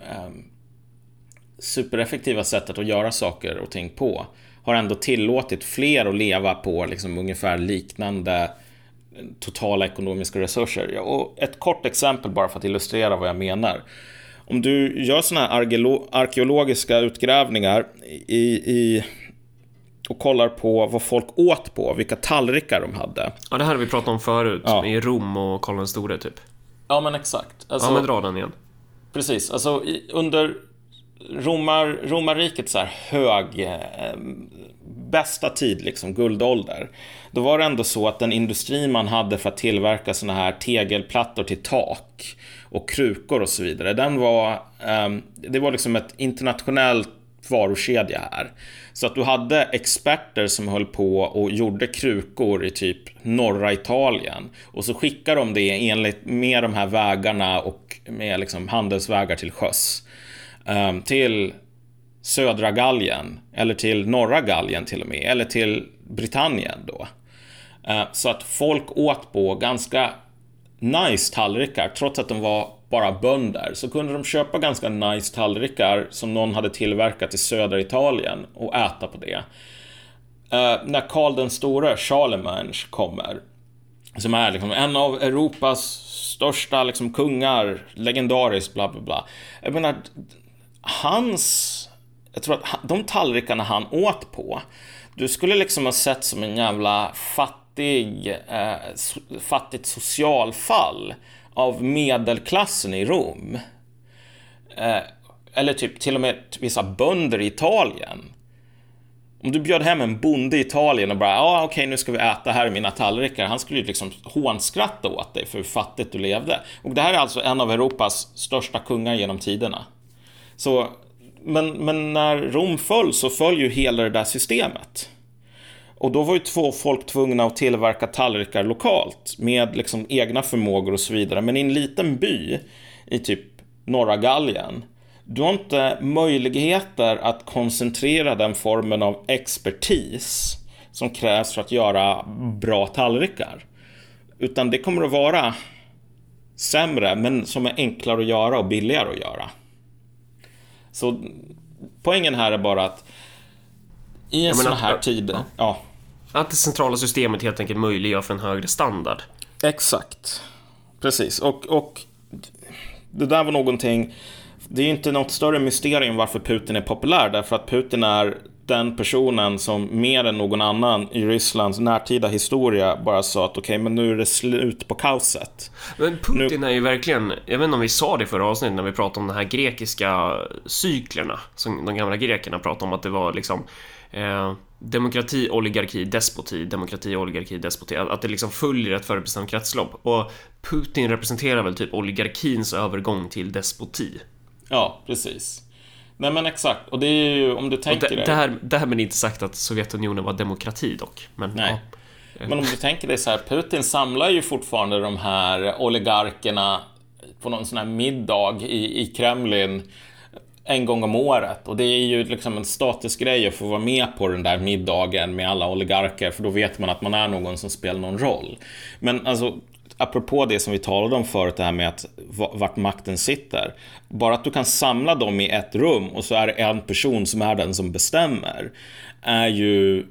eh, supereffektiva sättet att göra saker och ting på har ändå tillåtit fler att leva på liksom ungefär liknande totala ekonomiska resurser. Och ett kort exempel bara för att illustrera vad jag menar. Om du gör sådana här arkeologiska utgrävningar i, i, och kollar på vad folk åt på, vilka tallrikar de hade. Ja, det här har vi pratat om förut, ja. i Rom och Karl den store typ. Ja, men exakt. Alltså, ja, men dra den igen. Precis, alltså under romar, romarriket så här hög, eh, bästa tid, liksom guldålder. Då var det ändå så att den industri man hade för att tillverka såna här tegelplattor till tak och krukor och så vidare, den var, eh, det var liksom ett internationellt varukedja här. Så att du hade experter som höll på och gjorde krukor i typ norra Italien och så skickade de det enligt med de här vägarna och med liksom handelsvägar till sjöss. Ehm, till södra Gallien eller till norra Gallien till och med, eller till Britannien då. Ehm, så att folk åt på ganska nice tallrikar, trots att de var bara bönder, så kunde de köpa ganska nice tallrikar som någon hade tillverkat i södra Italien och äta på det. Uh, när Karl den store, Charlemagne, kommer, som är liksom en av Europas största liksom, kungar, legendariskt, bla bla bla. Jag menar, hans... Jag tror att de tallrikarna han åt på, du skulle liksom ha sett som en jävla fattig, eh, fattigt socialfall av medelklassen i Rom. Eh, eller typ till och med vissa bönder i Italien. Om du bjöd hem en bonde i Italien och bara, ja ah, okej okay, nu ska vi äta här i mina tallrikar. Han skulle ju liksom hånskratta åt dig för hur fattigt du levde. Och det här är alltså en av Europas största kungar genom tiderna. Så, men, men när Rom föll så föll ju hela det där systemet. Och då var ju två folk tvungna att tillverka tallrikar lokalt med liksom egna förmågor och så vidare. Men i en liten by i typ norra Gallien, du har inte möjligheter att koncentrera den formen av expertis som krävs för att göra bra tallrikar. Utan det kommer att vara sämre, men som är enklare att göra och billigare att göra. Så poängen här är bara att i en sån här tid, ja. ja. Att det centrala systemet helt enkelt möjliggör för en högre standard. Exakt. Precis. Och, och det där var någonting... Det är ju inte något större mysterium varför Putin är populär, därför att Putin är den personen som mer än någon annan i Rysslands närtida historia bara sa att okej, okay, men nu är det slut på kaoset. Men Putin nu... är ju verkligen, jag vet inte om vi sa det i förra avsnittet när vi pratade om de här grekiska cyklerna, som de gamla grekerna pratade om att det var liksom eh, demokrati, oligarki, despoti, demokrati, oligarki, despoti, att det liksom följer ett förutbestämt kretslopp. Och Putin representerar väl typ oligarkins övergång till despoti. Ja, precis. Nej men exakt, och det är ju om du tänker det, dig... Där, därmed inte sagt att Sovjetunionen var demokrati dock. Men, Nej. Ja. Men om du tänker dig så här, Putin samlar ju fortfarande de här oligarkerna på någon sån här middag i, i Kremlin en gång om året. Och det är ju liksom en statusgrej att få vara med på den där middagen med alla oligarker, för då vet man att man är någon som spelar någon roll. Men alltså, apropå det som vi talade om förut, det här med att vart makten sitter. Bara att du kan samla dem i ett rum och så är det en person som är den som bestämmer, är ju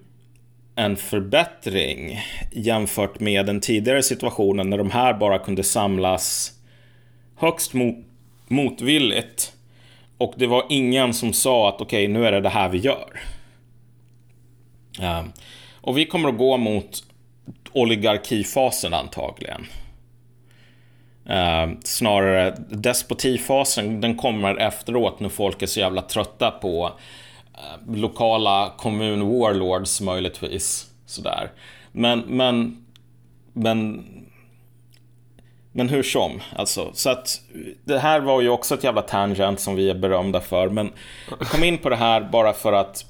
en förbättring jämfört med den tidigare situationen när de här bara kunde samlas högst mot, motvilligt. Och det var ingen som sa att okej, okay, nu är det det här vi gör. Um, och vi kommer att gå mot oligarkifasen antagligen. Uh, snarare despotifasen, den kommer efteråt när folk är så jävla trötta på uh, lokala kommun warlords möjligtvis. Sådär. Men, men, men, men hur som, alltså. Så att det här var ju också ett jävla tangent som vi är berömda för. Men kom in på det här bara för att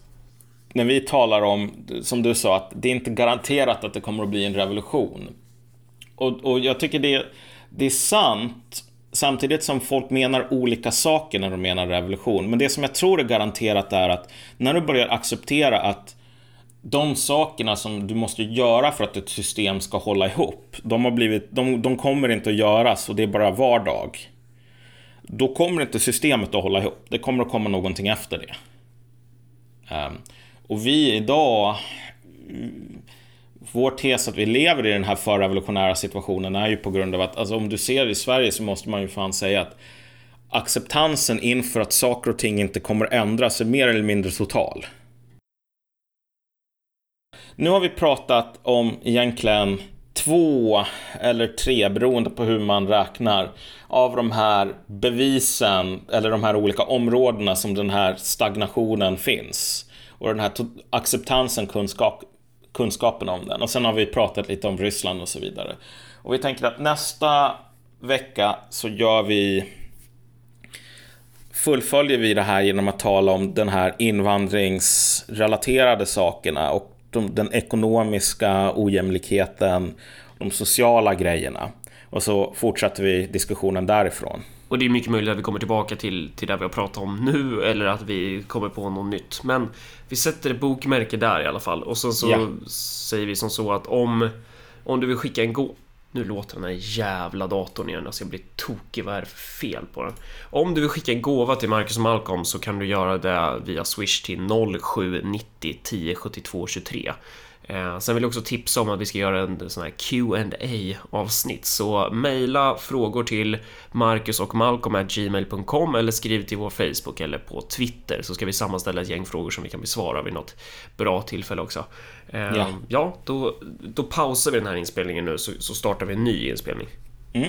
när vi talar om, som du sa, att det är inte garanterat att det kommer att bli en revolution. Och, och jag tycker det, det är sant, samtidigt som folk menar olika saker när de menar revolution. Men det som jag tror är garanterat är att när du börjar acceptera att de sakerna som du måste göra för att ett system ska hålla ihop, de, har blivit, de, de kommer inte att göras och det är bara vardag. Då kommer inte systemet att hålla ihop. Det kommer att komma någonting efter det. Um, och vi idag, vår tes att vi lever i den här förrevolutionära situationen är ju på grund av att, alltså om du ser i Sverige så måste man ju fan säga att acceptansen inför att saker och ting inte kommer ändras är mer eller mindre total. Nu har vi pratat om egentligen två eller tre, beroende på hur man räknar, av de här bevisen eller de här olika områdena som den här stagnationen finns och den här acceptansen, kunskap, kunskapen om den. Och sen har vi pratat lite om Ryssland och så vidare. Och vi tänker att nästa vecka så gör vi fullföljer vi det här genom att tala om den här invandringsrelaterade sakerna och de, den ekonomiska ojämlikheten, de sociala grejerna. Och så fortsätter vi diskussionen därifrån. Och det är mycket möjligt att vi kommer tillbaka till, till det vi har pratat om nu eller att vi kommer på något nytt. Men vi sätter ett bokmärke där i alla fall. Och sen så ja. säger vi som så att om, om du vill skicka en gå... Nu låter den här jävla datorn igen, alltså jag blir tokig. Vad är det för fel på den? Om du vill skicka en gåva till Marcus och Malcolm så kan du göra det via Swish till 0790 10 72 23. Eh, sen vill jag också tipsa om att vi ska göra en sån här qa avsnitt så mejla frågor till Marcus och Malcolm gmail.com eller skriv till vår Facebook eller på Twitter så ska vi sammanställa ett gäng frågor som vi kan besvara vid något bra tillfälle också. Eh, ja, ja då, då pausar vi den här inspelningen nu så, så startar vi en ny inspelning. Mm.